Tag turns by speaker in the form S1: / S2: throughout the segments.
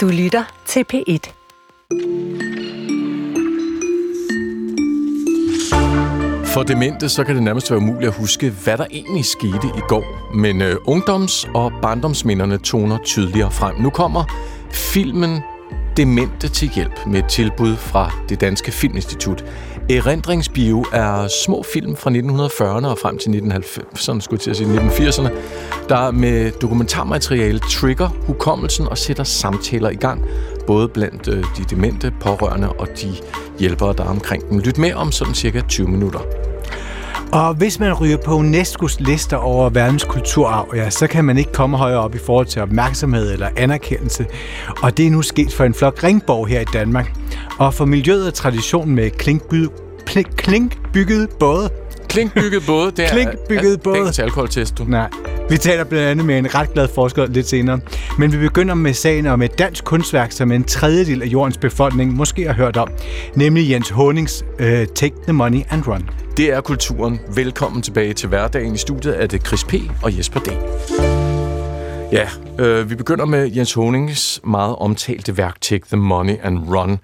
S1: Du lytter til P1.
S2: For demente, så kan det nærmest være umuligt at huske, hvad der egentlig skete i går. Men øh, ungdoms- og barndomsminderne toner tydeligere frem. Nu kommer filmen Demente til hjælp med et tilbud fra det Danske Filminstitut. Erindringsbio er små film fra 1940'erne og frem til 1990'erne, skulle jeg til at sige 1980'erne, der med dokumentarmateriale trigger hukommelsen og sætter samtaler i gang, både blandt øh, de demente, pårørende og de hjælpere, der er omkring dem. Lyt med om sådan cirka 20 minutter.
S3: Og hvis man ryger på UNESCO's lister over verdens kulturarv, ja, så kan man ikke komme højere op i forhold til opmærksomhed eller anerkendelse. Og det er nu sket for en flok ringborg her i Danmark. Og for miljøet og traditionen med klinkbygget klinkbygget både.
S2: Klinkbygget både, det er
S3: klinkbygget både.
S2: dagens alkoholtest, du.
S3: Nej, vi taler blandt andet med en ret glad forsker lidt senere. Men vi begynder med sagen om et dansk kunstværk, som en tredjedel af jordens befolkning måske har hørt om. Nemlig Jens Honings uh, Take the Money and Run.
S2: Det er kulturen. Velkommen tilbage til hverdagen. I studiet er det Chris P. og Jesper D. Ja, øh, vi begynder med Jens Honings meget omtalte værk Take the Money and Run.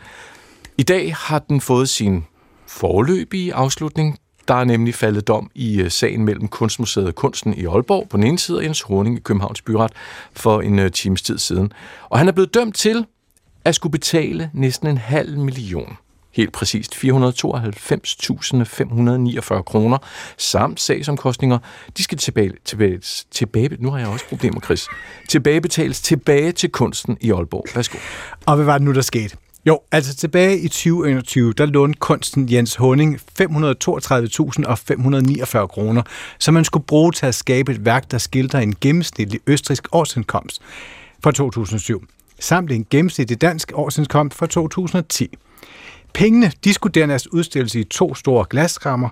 S2: I dag har den fået sin forløbige afslutning. Der er nemlig faldet dom i øh, sagen mellem Kunstmuseet Kunsten i Aalborg på den ene side og Jens Horning i Københavns Byret for en øh, times tid siden. Og han er blevet dømt til at skulle betale næsten en halv million helt præcist 492.549 kroner, samt sagsomkostninger. De skal tilbage, tilbage, tilbage, nu har jeg også problemer, Chris, tilbagebetales tilbage til kunsten i Aalborg. Værsgo.
S3: Og hvad var det nu, der skete? Jo, altså tilbage i 2021, der lånte kunsten Jens Honning 532.549 kroner, som man skulle bruge til at skabe et værk, der skildrer en gennemsnitlig østrisk årsindkomst fra 2007, samt en gennemsnitlig dansk årsindkomst fra 2010. Pengene de skulle dernæst udstilles i to store glasrammer,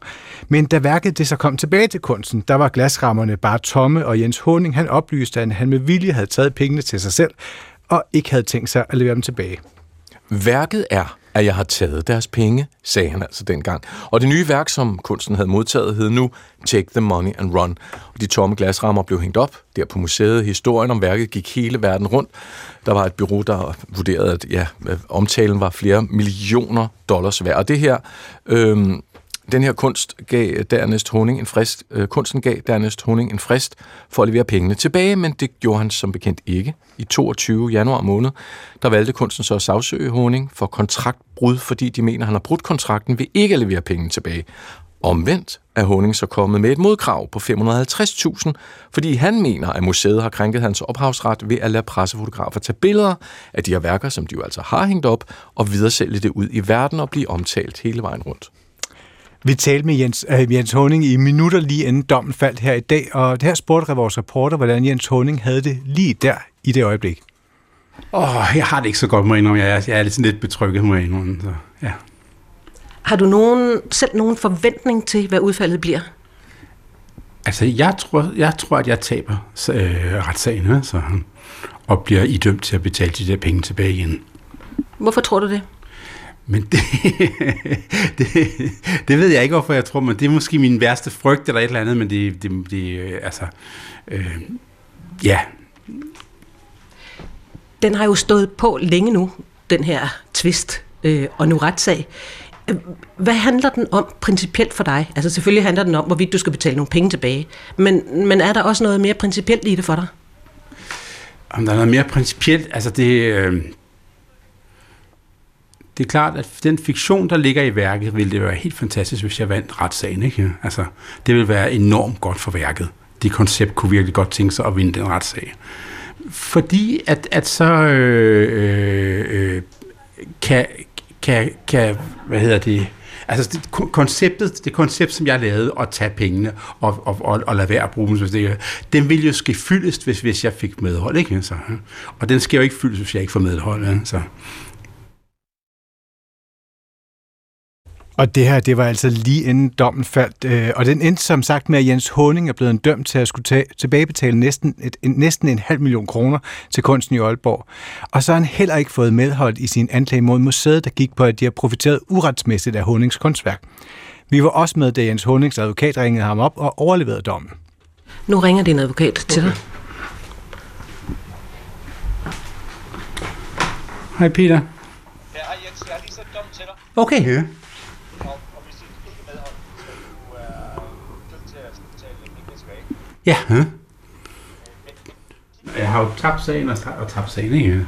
S3: men da værket det så kom tilbage til kunsten, der var glasrammerne bare tomme, og Jens Honing han oplyste, at han med vilje havde taget pengene til sig selv, og ikke havde tænkt sig at levere dem tilbage.
S2: Værket er, at jeg har taget deres penge, sagde han altså dengang. Og det nye værk, som kunsten havde modtaget, hed nu Take the Money and Run. Og de tomme glasrammer blev hængt op der på museet. Historien om værket gik hele verden rundt. Der var et bureau, der vurderede, at ja, omtalen var flere millioner dollars værd. Og det her øh, den her kunst gav dernæst Honing en frist, øh, kunsten gav dernæst Honing en frist for at levere pengene tilbage, men det gjorde han som bekendt ikke. I 22. januar måned, der valgte kunsten så at sagsøge Honing for kontraktbrud, fordi de mener, han har brudt kontrakten ved ikke at levere pengene tilbage. Omvendt er Honing så kommet med et modkrav på 550.000, fordi han mener, at museet har krænket hans ophavsret ved at lade pressefotografer tage billeder af de her værker, som de jo altså har hængt op, og videresælge det ud i verden og blive omtalt hele vejen rundt.
S3: Vi talte med Jens, øh, Jens Honing i minutter lige inden dommen faldt her i dag, og det her spurgte vores reporter, hvordan Jens Honing havde det lige der i det øjeblik.
S4: Åh, oh, jeg har det ikke så godt med indrømme. Jeg er, jeg er lidt, lidt betrykket med indrømme. Så, ja.
S5: Har du nogen, selv nogen forventning til, hvad udfaldet bliver?
S4: Altså, jeg tror, jeg tror at jeg taber øh, retssagen, så, og bliver idømt til at betale de der penge tilbage igen.
S5: Hvorfor tror du det?
S4: Men det, det, det ved jeg ikke, hvorfor jeg tror, men det er måske min værste frygt eller et eller andet, men det, det, det altså, øh, ja.
S5: Den har jo stået på længe nu, den her twist øh, og nu retssag. Hvad handler den om principielt for dig? Altså selvfølgelig handler den om, hvorvidt du skal betale nogle penge tilbage, men, men er der også noget mere principielt i det for dig?
S4: Om der er noget mere principielt, altså det... Øh, det er klart, at den fiktion, der ligger i værket, ville det være helt fantastisk, hvis jeg vandt retssagen. Ikke? Altså, det ville være enormt godt for værket. Det koncept kunne virkelig godt tænke sig at vinde den retssag. Fordi at, at så øh, øh, øh kan, kan, kan, hvad hedder det, altså det, konceptet, det koncept, som jeg lavede, at tage pengene og, og, og, og lade være at bruge dem, det, den ville jo ske fyldest, hvis, hvis jeg fik medhold, ikke? Så, og den skal jo ikke fyldes, hvis jeg ikke får medhold. Så.
S3: Og det her, det var altså lige inden dommen faldt. Øh, og den endte som sagt med, at Jens Honing er blevet dømt til at skulle tage, tilbagebetale næsten, et, næsten en halv million kroner til kunsten i Aalborg. Og så har han heller ikke fået medhold i sin anklage mod museet, der gik på, at de har profiteret uretsmæssigt af Honings kunstværk. Vi var også med, da Jens Honings advokat ringede ham op og overleverede dommen.
S5: Nu ringer din advokat til okay. dig.
S4: Hej Peter.
S1: Ja, hej Jens, jeg har lige sendt dom til dig,
S4: Okay. Ja.
S1: og, og hvis det ikke er medhold, så du er dømt til at betale pengene tilbage.
S4: Ja. ja. Jeg har jo tabt sagen og, og tabt sagen, ikke?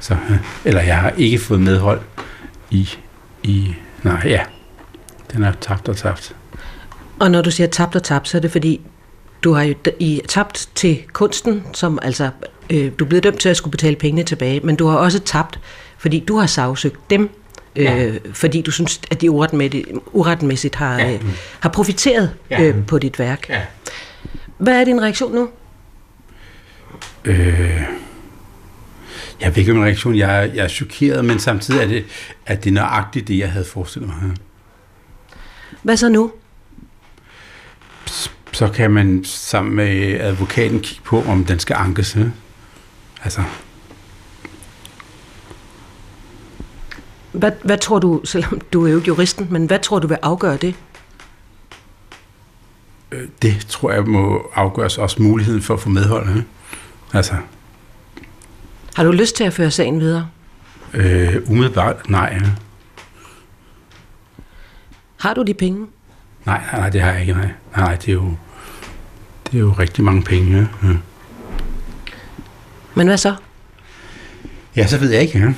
S4: Så, eller jeg har ikke fået medhold i, i, nej, ja. Den er tabt og tabt.
S5: Og når du siger tabt og tabt, så er det fordi, du har jo i tabt til kunsten, som altså, øh, du er blevet dømt til at skulle betale pengene tilbage, men du har også tabt, fordi du har sagsøgt dem, øh,
S4: Ja.
S5: fordi du synes, at de uretmæssigt har,
S4: Ja.
S5: øh, har profiteret
S4: Ja.
S5: øh, på dit værk.
S4: Ja.
S5: Hvad er din reaktion nu?
S4: Øh, jeg ved ikke, om en reaktion. Jeg, er- jeg er chokeret, men samtidig er det, at det er nøjagtigt det, jeg havde forestillet mig.
S5: Hvad så nu?
S4: Så kan man sammen med advokaten kigge på, om den skal ankes. ikke? Altså,
S5: Hvad, hvad tror du, selvom du er jo ikke juristen, men hvad tror du vil afgøre det?
S4: Øh, det tror jeg må afgøres også muligheden for at få medhold. Ikke? Altså,
S5: Har du lyst til at føre sagen videre?
S4: øh, umiddelbart, nej. ikke?
S5: Har du de penge?
S4: Nej, nej, nej, det har jeg ikke, nej. Nej, det er jo, det er jo rigtig mange penge. ikke? Ja.
S5: Men hvad så?
S4: Ja, så ved jeg ikke. Ja.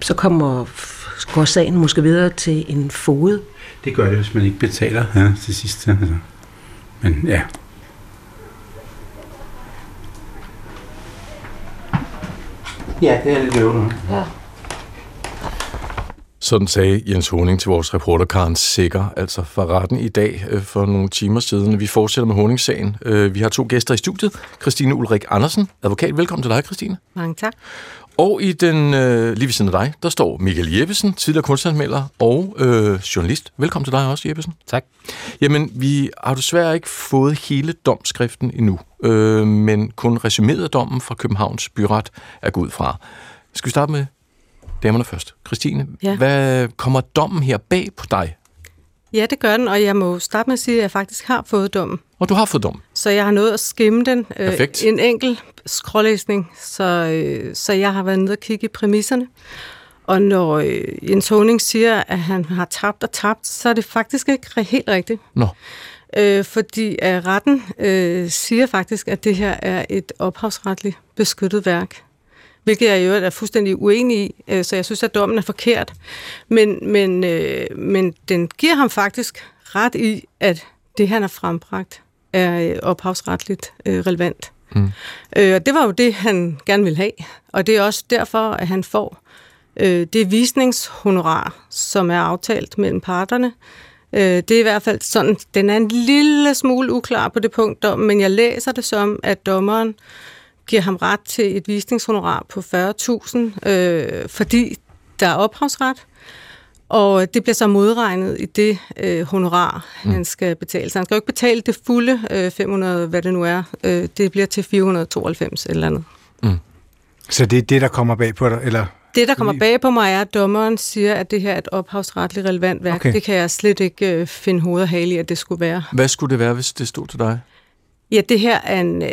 S5: Så kommer, går sagen måske videre til en fod.
S4: Det gør det, hvis man ikke betaler ja, til sidst. ja, Altså. Men ja. Ja, det er lidt øvrigt.
S2: Sådan sagde Jens Honing til vores reporter Karen Sikker, altså fra retten i dag øh, for nogle timer siden. Vi fortsætter med Honingssagen. Øh, vi har to gæster i studiet. Christine Ulrik Andersen, advokat. Velkommen til dig, Christine.
S6: Mange tak.
S2: Og i den, øh, lige ved siden af dig, der står Michael Jeppesen, tidligere kunstanmelder og øh, journalist. Velkommen til dig også, Jeppesen.
S7: Tak.
S2: Jamen, vi har desværre ikke fået hele domskriften endnu, øh, men kun resumeret af dommen fra Københavns Byret er gået fra. Skal vi starte med damerne først? Christine,
S6: Ja.
S2: hvad kommer dommen her bag på dig?
S6: Ja, det gør den, og jeg må starte med at sige, at jeg faktisk har fået dommen.
S2: Og du har fået dommen.
S6: Så jeg har nået at skimme den. øh,
S2: Perfekt.
S6: En enkelt skrålæsning, så, øh, så jeg har været nede og kigge i præmisserne. Og når øh, Jens Honing siger, at han har tabt og tabt, så er det faktisk ikke helt rigtigt.
S2: Nå,
S6: Øh, fordi at retten øh, siger faktisk, at det her er et ophavsretligt beskyttet værk. Hvilket jeg i øvrigt er fuldstændig uenig i, øh, så jeg synes, at dommen er forkert. Men, men, øh, men den giver ham faktisk ret i, at det, han har frembragt, er øh, ophavsretligt øh, relevant.
S2: Mm.
S6: Øh, og det var jo det, han gerne ville have. Og det er også derfor, at han får øh, det visningshonorar, som er aftalt mellem parterne. Øh, det er i hvert fald sådan, den er en lille smule uklar på det punkt, men jeg læser det som, at dommeren giver ham ret til et visningshonorar på 40.000, øh, fordi der er ophavsret, og det bliver så modregnet i det øh, honorar, mm. han skal betale. Så han skal jo ikke betale det fulde øh, 500, hvad det nu er. Øh, det bliver til 492 eller andet.
S3: Så det er det, der kommer bag på dig? Eller?
S6: Det, der kommer bag på mig, er, at dommeren siger, at det her er et ophavsretligt relevant værk.
S3: Okay.
S6: Det kan jeg slet ikke øh, finde hoved og hale i, at det skulle være.
S2: hvad skulle det være, hvis det stod til dig?
S6: Ja, det her er en, øh,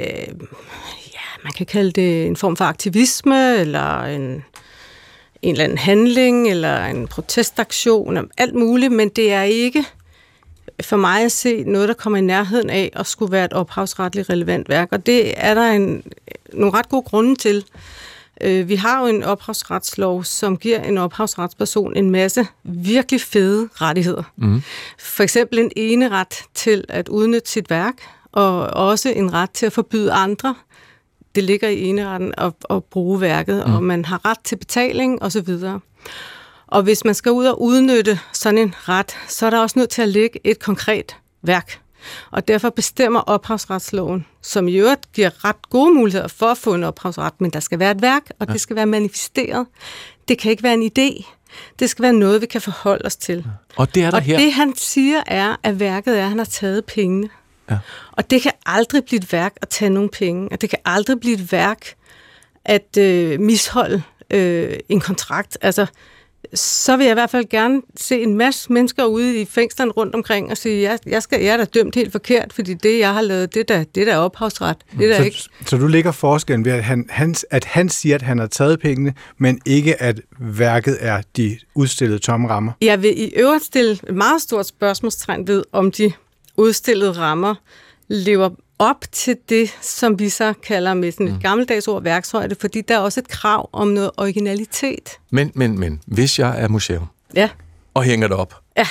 S6: man kan kalde det en form for aktivisme, eller en, en eller anden handling, eller en protestaktion, alt muligt, men det er ikke for mig at se noget, der kommer i nærheden af at skulle være et ophavsretligt relevant værk, og det er der en, nogle ret gode grunde til. Øh, Vi har jo en ophavsretslov, som giver en ophavsretsperson en masse virkelig fede rettigheder.
S2: Mm.
S6: For eksempel en ene ret til at udnytte sit værk, og også en ret til at forbyde andre. Det ligger i eneretten at, at bruge værket, mm. og man har ret til betaling osv. Og hvis man skal ud og udnytte sådan en ret, så er der også nødt til at ligge et konkret værk. Og derfor bestemmer ophavsretsloven, som i øvrigt giver ret gode muligheder for at få en ophavsret, men der skal være et værk, og det skal være manifesteret. Det kan ikke være en idé. Det skal være noget, vi kan forholde os til.
S2: Og det er der
S6: Og
S2: her.
S6: det han siger er, at værket er, at han har taget pengene.
S2: Ja.
S6: Og det kan aldrig blive et værk at tage nogle penge. Og det kan aldrig blive et værk at øh, misholde øh, en kontrakt. Altså, så vil jeg i hvert fald gerne se en masse mennesker ude i fængslerne rundt omkring og sige, jeg, jeg, skal, jeg er da dømt helt forkert, fordi det, jeg har lavet, det er da, det er da ophavsret. Det er da ikke...
S3: Så, så du ligger forskellen ved, at han, han, at han siger, at han har taget pengene, men ikke at værket er de udstillede tomme rammer?
S6: Jeg vil i øvrigt stille et meget stort spørgsmålstegn ved, om de udstillede rammer lever op til det, som vi så kalder med sådan et mm. gammeldags ord værkshøjde, fordi der er også et krav om noget originalitet.
S2: Men, men, men, hvis jeg er museum
S6: Ja,
S2: og hænger det op,
S6: ja.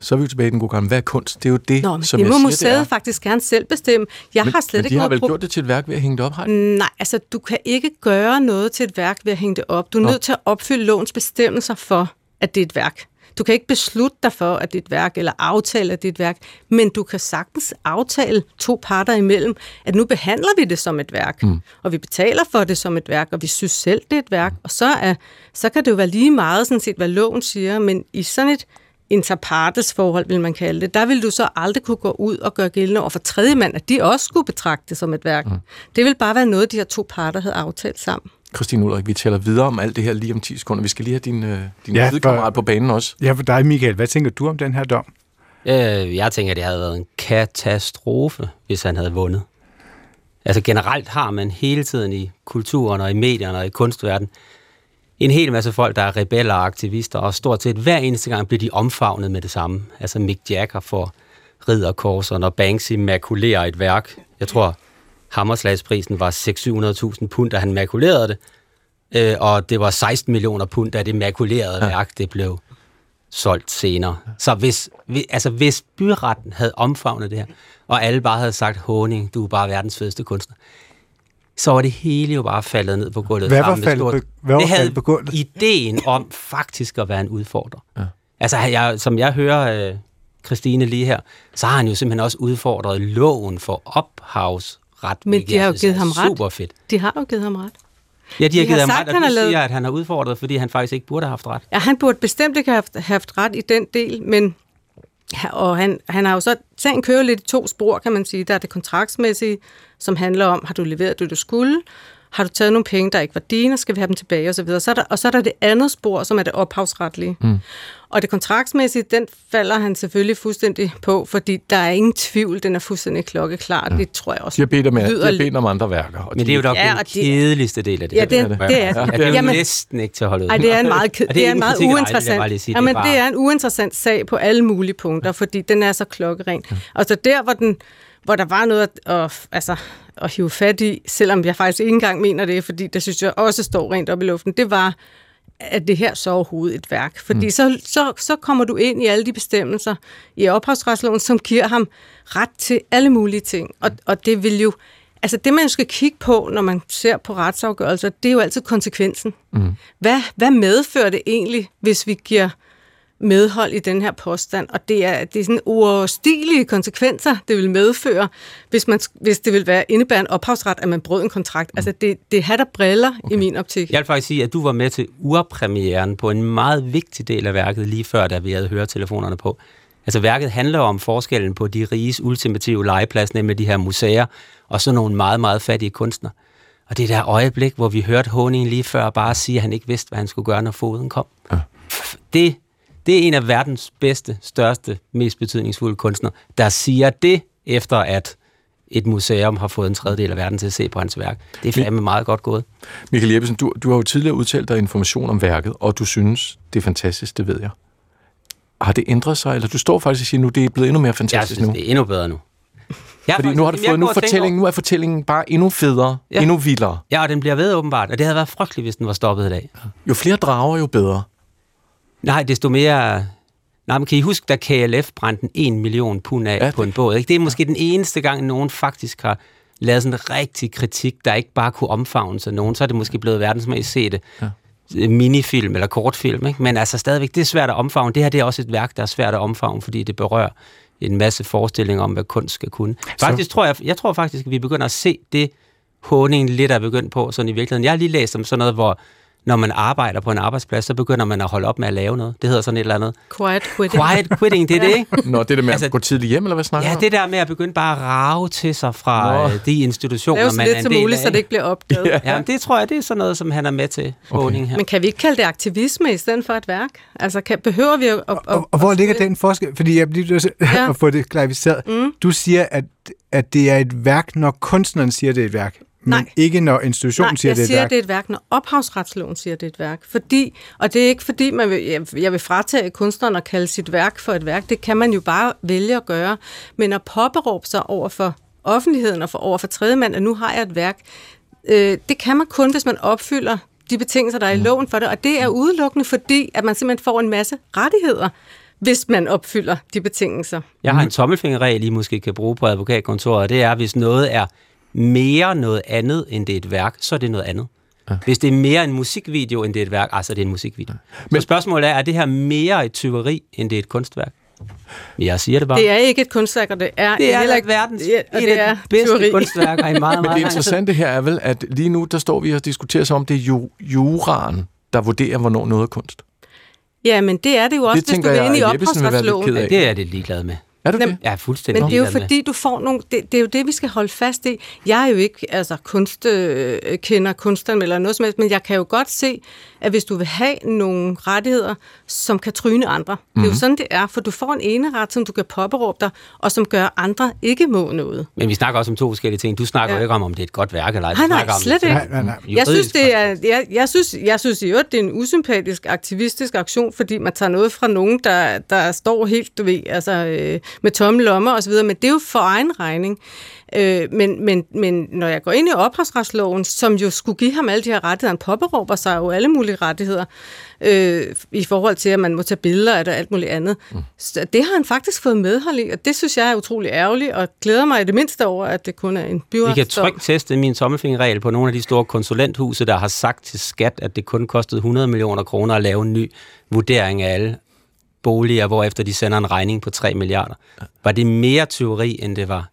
S2: så er vi jo tilbage i den gode gamle. Hvad er kunst? Det er jo det,
S6: Nå, men
S2: som
S6: det
S2: jeg
S6: må
S2: siger,
S6: museet
S2: det er.
S6: faktisk gerne selv bestemme. Jeg
S2: men,
S6: har slet
S2: men
S6: ikke
S2: de har vel gjort det til et værk ved at hænge det op, har de?
S6: Nej, altså du kan ikke gøre noget til et værk ved at hænge det op. Du er
S2: Nå.
S6: nødt til at opfylde lovens bestemmelser for, at det er et værk. Du kan ikke beslutte dig for, at et værk, eller aftale, at et værk, men du kan sagtens aftale to parter imellem, at nu behandler vi det som et værk, mm. og vi betaler for det som et værk, og vi synes selv, det er et værk, og så, er, så kan det jo være lige meget, sådan set, hvad loven siger, men i sådan et interpartes forhold, vil man kalde det, der vil du så aldrig kunne gå ud og gøre gældende over for tredje mand, at de også skulle betragte det som et værk. Mm. Det vil bare være noget, de her to parter havde aftalt sammen.
S2: Christine Ulrik, vi taler videre om alt det her lige om 10 sekunder. Vi skal lige have din, øh, din
S3: Ja,
S2: ja,
S3: for-
S2: kammerat på banen også.
S3: Ja, for dig, Michael. Hvad tænker du om den her dom?
S7: Øh, jeg tænker, det havde været en katastrofe, hvis han havde vundet. Altså generelt har man hele tiden i kulturen og i medierne og i kunstverdenen en hel masse folk, der er rebeller og aktivister, og stort set hver eneste gang bliver de omfavnet med det samme. Altså Mick Jagger får ridderkors, og når Banksy makulerer et værk, jeg tror Hammerslagsprisen var 600-700.000 pund, da han makulerede det, øh, og det var 16 millioner pund, da det makulerede ja. værk, det blev solgt senere. Så hvis, vi- altså hvis byretten havde omfavnet det her, og alle bare havde sagt, Honing, du er bare verdens fedeste kunstner, så var det hele jo bare faldet ned på gulvet.
S3: Hvad var faldet
S7: stort-
S3: på- hvad var
S7: det havde
S3: på gulvet?
S7: ideen om faktisk at være en udfordrer. Ja. Altså, jeg, som jeg hører øh, Christine lige her, så har han jo simpelthen også udfordret loven for ophavsret.
S6: Men de har jo givet ham ret.
S7: Super fedt.
S6: De har jo givet ham ret.
S7: Ja, de har
S6: har
S7: givet ham
S6: sagt,
S7: ret, og
S6: han
S7: du
S6: har lavet-
S7: siger, at han har udfordret, fordi han faktisk ikke burde have haft ret.
S6: Ja, han burde bestemt ikke have haft, haft ret i den del, men og han, han har jo så, sagen kører lidt i to spor, kan man sige. Der er det kontraktsmæssige, som handler om, har du leveret det, du skulle? Har du taget nogle penge, der ikke var dine, skal vi have dem tilbage osv. Så, så er der, og så er der det andet spor, som er det ophavsretlige. Mm. Og det kontraktsmæssige, den falder han selvfølgelig fuldstændig på, fordi der er ingen tvivl, den er fuldstændig klokkeklar. Ja. Det tror jeg også
S2: De har bedt om, de
S6: lyder
S2: har bedt om andre værker. Og
S7: Men det er jo nok
S6: Ja,
S7: ja,
S6: og
S7: den
S6: det-
S7: kedeligste del af det.
S6: Ja,
S7: her.
S6: det, det, det er
S7: Ja, det er
S6: Jamen,
S7: næsten ikke til at holde ud.
S6: Ej, det er en meget, ked,
S7: Og
S6: det er en meget
S7: jeg
S6: uinteressant.
S7: lige sige.
S6: Jamen,
S7: Det er
S6: det
S7: bare-
S6: er en uinteressant sag på alle mulige punkter, fordi den er så klokkeren. Og så der, hvor, den, hvor der var noget at, at, altså, at hive fat i, selvom jeg faktisk ikke engang mener det, fordi det synes jeg også står rent op i luften, det var, at det her så overhovedet et værk. Fordi mm. så, så, så kommer du ind i alle de bestemmelser i ophavsretsloven, som giver ham ret til alle mulige ting. Og, og det vil jo... Altså det, man skal kigge på, når man ser på retsafgørelser, det er jo altid konsekvensen. Mm. Hvad, hvad medfører det egentlig, hvis vi giver medhold i den her påstand? Og det er, det er sådan uoverstigelige konsekvenser, det vil medføre, hvis, man, hvis det vil være indebære en ophavsret, at man brød en kontrakt. Altså det, det er hat og briller okay. i min optik.
S7: Jeg vil faktisk sige, at du var med til urpremieren på en meget vigtig del af værket, lige før, da vi havde høretelefonerne på. Altså værket handler om forskellen på de riges ultimative legeplads, nemlig de her museer, og så nogle meget, meget fattige kunstnere. Og det der øjeblik, hvor vi hørte Honing lige før bare sige, at han ikke vidste, hvad han skulle gøre, når foden kom. Ja. Det, det er en af verdens bedste, største, mest betydningsfulde kunstnere, der siger det, efter at et museum har fået en tredjedel af verden til at se på hans værk. Det er fandme meget godt gået.
S2: Michael Jeppesen, du, du har jo tidligere udtalt dig information om værket, og du synes, det er fantastisk, det ved jeg. Har det ændret sig, eller du står faktisk og siger nu, det er blevet endnu mere
S7: Jeg
S2: fantastisk
S7: synes,
S2: nu?
S7: det er endnu bedre nu. Jeg
S2: Fordi nu har du
S7: jeg
S2: fået, nu, fortællingen, nu er fortællingen bare endnu federe,
S7: ja.
S2: endnu vildere.
S7: Ja, og den bliver ved åbenbart, og det havde været frygteligt, hvis den var stoppet i dag.
S2: Jo flere drager, jo bedre.
S7: Nej, desto mere... Nej, men kan I huske, da KLF brændte en million pund af
S2: Ja,
S7: på en båd? Ikke? Det er måske den eneste gang, nogen faktisk har lavet sådan en rigtig kritik, der ikke bare kunne omfavnes af nogen. Så er det måske blevet verdens mest sete ja. minifilm eller kortfilm. Ikke? Men altså stadigvæk, det er svært at omfavne. Det her det er også et værk, der er svært at omfavne, fordi det berører en masse forestillinger om, hvad kunst skal kunne. Faktisk tror jeg, jeg tror faktisk, at vi begynder at se det, håningen lidt er begyndt på, sådan i virkeligheden. Jeg har lige læst om sådan noget, hvor når man arbejder på en arbejdsplads, så begynder man at holde op med at lave noget. Det hedder sådan et eller andet.
S6: Quiet quitting.
S7: Quiet quitting, det er det, ikke?
S2: Nå, det er det med
S7: Altså-
S2: at gå tidligt hjem, eller hvad snakker
S7: Ja, det der med at begynde bare at rave til sig fra
S2: Nå.
S7: øh, de institutioner, man er
S6: lidt
S7: en
S6: som
S7: del
S6: muligt,
S7: af.
S6: så det ikke bliver opdaget.
S2: Ja.
S7: Ja, men det tror jeg, det er sådan noget, som han er med til, Håning her.
S6: Men kan vi ikke kalde det aktivisme i stedet for et værk? Altså, kan, behøver vi at... at, at
S3: Og, og hvor ligger den forskel? Fordi jeg bliver nødt til
S6: Ja.
S3: at få det klarificeret. Mm. Du siger, at, at det er et værk, når kunstneren siger, det er et værk. Men
S6: Nej.
S3: ikke når institutionen
S6: Nej,
S3: siger,
S6: jeg
S3: det er et
S6: siger,
S3: værk.
S6: det er et værk, når ophavsretsloven siger, det er et værk. Fordi, og det er ikke fordi, man vil, jeg, jeg vil fratage kunstneren at kalde sit værk for et værk. Det kan man jo bare vælge at gøre. Men at påberåbe sig over for offentligheden og for, over for tredje mand, at nu har jeg et værk, øh, det kan man kun, hvis man opfylder de betingelser, der er i loven for det. Og det er udelukkende fordi, at man simpelthen får en masse rettigheder, hvis man opfylder de betingelser.
S7: Jeg har en tommelfingerregel, I måske kan bruge på advokatkontoret, og det er, hvis noget er mere noget andet, end det er et værk, så er det noget andet. Ja. Hvis det er mere en musikvideo, end det er et værk, altså det er en musikvideo. Men
S2: Men-
S7: så spørgsmålet er, er det her mere et tyveri, end det er et kunstværk? Jeg siger det bare.
S6: Det er ikke et kunstværk, og det er,
S7: det er
S6: heller
S7: ikke verdens
S6: ja, og
S7: et
S6: det er
S7: bedste
S6: tyveri.
S7: kunstværker i meget, meget
S2: Men det interessante her er vel, at lige nu, der står vi og diskuterer sig om, det er ju, juraen, der vurderer, hvornår noget er kunst.
S6: Ja, men det er det jo også,
S2: Det
S6: hvis du
S2: tænker
S6: vil
S2: jeg,
S6: ind i ophavsretsloven.
S7: Det er det ligeglad med.
S2: Er du
S6: Jamen,
S2: det?
S7: Er fuldstændig
S6: Men det er jo fordi, du får nogle... Det, det er jo det, vi skal holde fast i. Jeg er jo ikke altså, kunstkender, kunstner eller noget som helst, men jeg kan jo godt se, at hvis du vil have nogle rettigheder, som kan tryne andre, mm-hmm. det er jo sådan, det er, for du får en ene ret, som du kan påberåbe dig, og som gør andre ikke må noget.
S7: Men vi snakker også om to forskellige ting. Du snakker
S6: Ja.
S7: jo ikke om, om det er et godt værk eller ej.
S6: Nej, nej,
S7: om
S6: slet
S7: det
S6: ikke.
S3: Nej, nej, nej.
S6: Jeg synes, det er, jeg, jeg synes, jeg synes i øvrigt, det er en usympatisk, aktivistisk aktion, fordi man tager noget fra nogen, der, der står helt, du ved, altså, øh, med tomme lommer osv., men det er jo for egen regning. Øh, men, men, men når jeg går ind i ophavsretsloven, som jo skulle give ham alle de her rettigheder, han påberåber sig jo alle mulige rettigheder, øh, i forhold til, at man må tage billeder af det og alt muligt andet. Mm. Så det har han faktisk fået medhold i, og det synes jeg er utrolig ærgerligt, og glæder mig i det mindste over, at det kun er en
S7: Vi kan trygt teste min tommelfingerregel på nogle af de store konsulenthuse, der har sagt til skat, at det kun kostede 100 millioner kroner at lave en ny vurdering af alle boliger, hvorefter de sender en regning på 3 milliarder. Var det mere teori, end det var?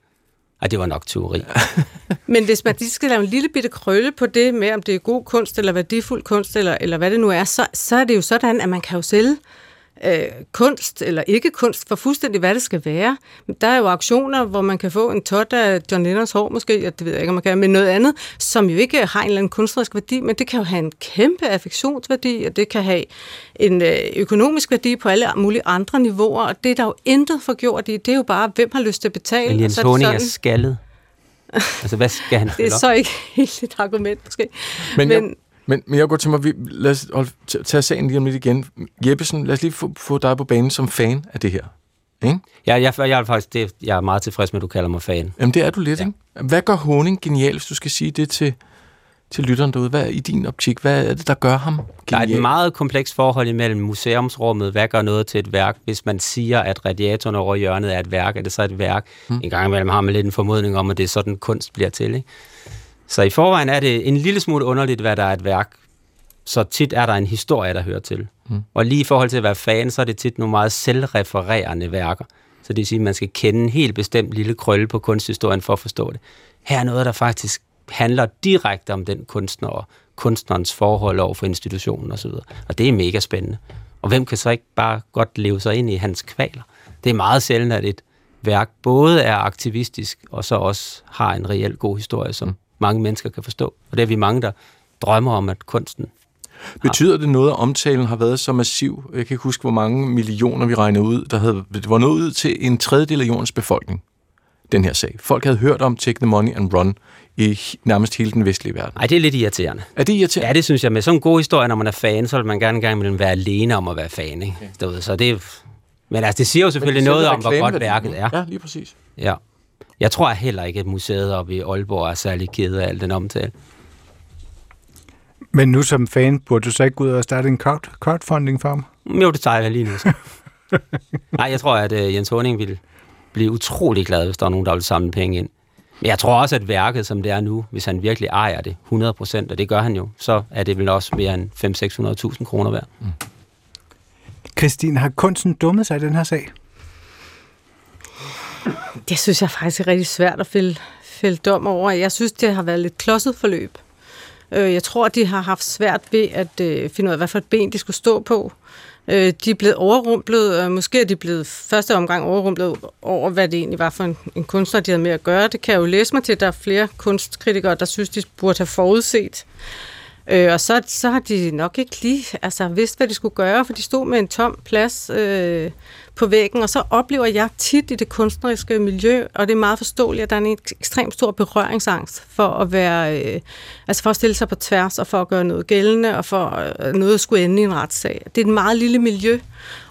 S7: Ej, det var nok teori.
S6: Men hvis man lige skal lave en lille bitte krølle på det med, om det er god kunst eller værdifuld kunst, eller, eller hvad det nu er, så, så er det jo sådan, at man kan jo sælge øh, kunst eller ikke kunst for fuldstændig, hvad det skal være. Der er jo auktioner, hvor man kan få en tot af John Lennons hår måske, ja, det ved jeg ikke, om man kan, men noget andet, som jo ikke har en eller anden kunstnerisk værdi, men det kan jo have en kæmpe affektionsværdi, og det kan have en øh, økonomisk værdi på alle mulige andre niveauer, og det er der jo intet for gjort i. Det er jo bare, hvem har lyst til at betale.
S7: Men
S6: og
S7: Jens
S6: så er
S7: er skaldet. Altså, hvad skal han
S6: Det er så ikke helt et argument, måske.
S2: Men,
S6: Men-
S2: men, jeg, men, men jeg går til mig, vi, lad os holde, tage sagen lige om lidt igen. Jeppesen, lad os lige få, få dig på banen som fan af det her. Ikke?
S7: Ja, jeg, jeg, er faktisk, det, jeg er meget tilfreds med, at du kalder mig fan.
S2: Jamen, det er du lidt, ja. ikke? Hvad gør Honing genial, hvis du skal sige det til, til lytteren derude? Hvad er i din optik? Hvad er det, der gør ham
S7: Der er
S2: genial?
S7: et meget komplekst forhold imellem museumsrummet, hvad gør noget til et værk. Hvis man siger, at radiatoren over hjørnet er et værk, er det så et værk? Hmm. En gang imellem har man lidt en formodning om, at det er sådan, kunst bliver til. Ikke? Så i forvejen er det en lille smule underligt, hvad der er et værk. Så tit er der en historie, der hører til. Hmm. Og lige i forhold til at være fan, så er det tit nogle meget selvrefererende værker. Så det vil sige, at man skal kende en helt bestemt lille krølle på kunsthistorien for at forstå det. Her er noget, der faktisk handler direkte om den kunstner og kunstnerens forhold over for institutionen osv. Og det er mega spændende. Og hvem kan så ikke bare godt leve sig ind i hans kvaler? Det er meget sjældent, at et værk både er aktivistisk, og så også har en reel god historie, som mange mennesker kan forstå. Og det er vi mange, der drømmer om, at kunsten
S2: Betyder det noget, at omtalen har været så massiv? Jeg kan ikke huske, hvor mange millioner vi regnede ud. Der havde, det var nået ud til en tredjedel af jordens befolkning, den her sag. Folk havde hørt om Take the Money and Run i nærmest hele den vestlige verden.
S7: Ej, det er lidt irriterende.
S2: Er det irriterende?
S7: Ja, det synes jeg. Med sådan en god historie, når man er fan, så vil man gerne engang imellem være alene om at være fan. Ikke? Okay. Så det men altså, det siger jo selvfølgelig noget om, hvor godt værket er.
S2: Ja, lige præcis.
S7: Ja. Jeg tror heller ikke, at museet oppe i Aalborg er særlig ked af al den omtale.
S3: Men nu som fan, burde du så ikke gå ud og starte en crowd, crowdfunding for ham?
S7: Jo, det tager jeg lige nu. Nej, jeg tror, at uh, Jens Honing ville blive utrolig glad, hvis der er nogen, der vil samle penge ind. Men jeg tror også, at værket, som det er nu, hvis han virkelig ejer det 100 procent, og det gør han jo, så er det vel også mere end 500-600.000 kroner værd.
S3: Christine, har kunsten dummet sig i den her sag?
S6: Det synes jeg faktisk er rigtig svært at fælde, fælde dom over. Jeg synes, det har været lidt klodset forløb. Øh, jeg tror, de har haft svært ved at øh, finde ud af, hvad for et ben de skulle stå på. Øh, de er blevet overrumplet, og måske er de blevet første omgang overrumplet over, hvad det egentlig var for en, en kunstner, de havde med at gøre. Det kan jeg jo læse mig til, der er flere kunstkritikere, der synes, de burde have forudset. Øh, og så, så har de nok ikke lige altså, vidst, hvad de skulle gøre, for de stod med en tom plads øh, på væggen, og så oplever jeg tit i det kunstneriske miljø, og det er meget forståeligt, at der er en ekstremt stor berøringsangst for at være, øh, altså for at stille sig på tværs, og for at gøre noget gældende, og for øh, noget at skulle ende i en retssag. Det er et meget lille miljø,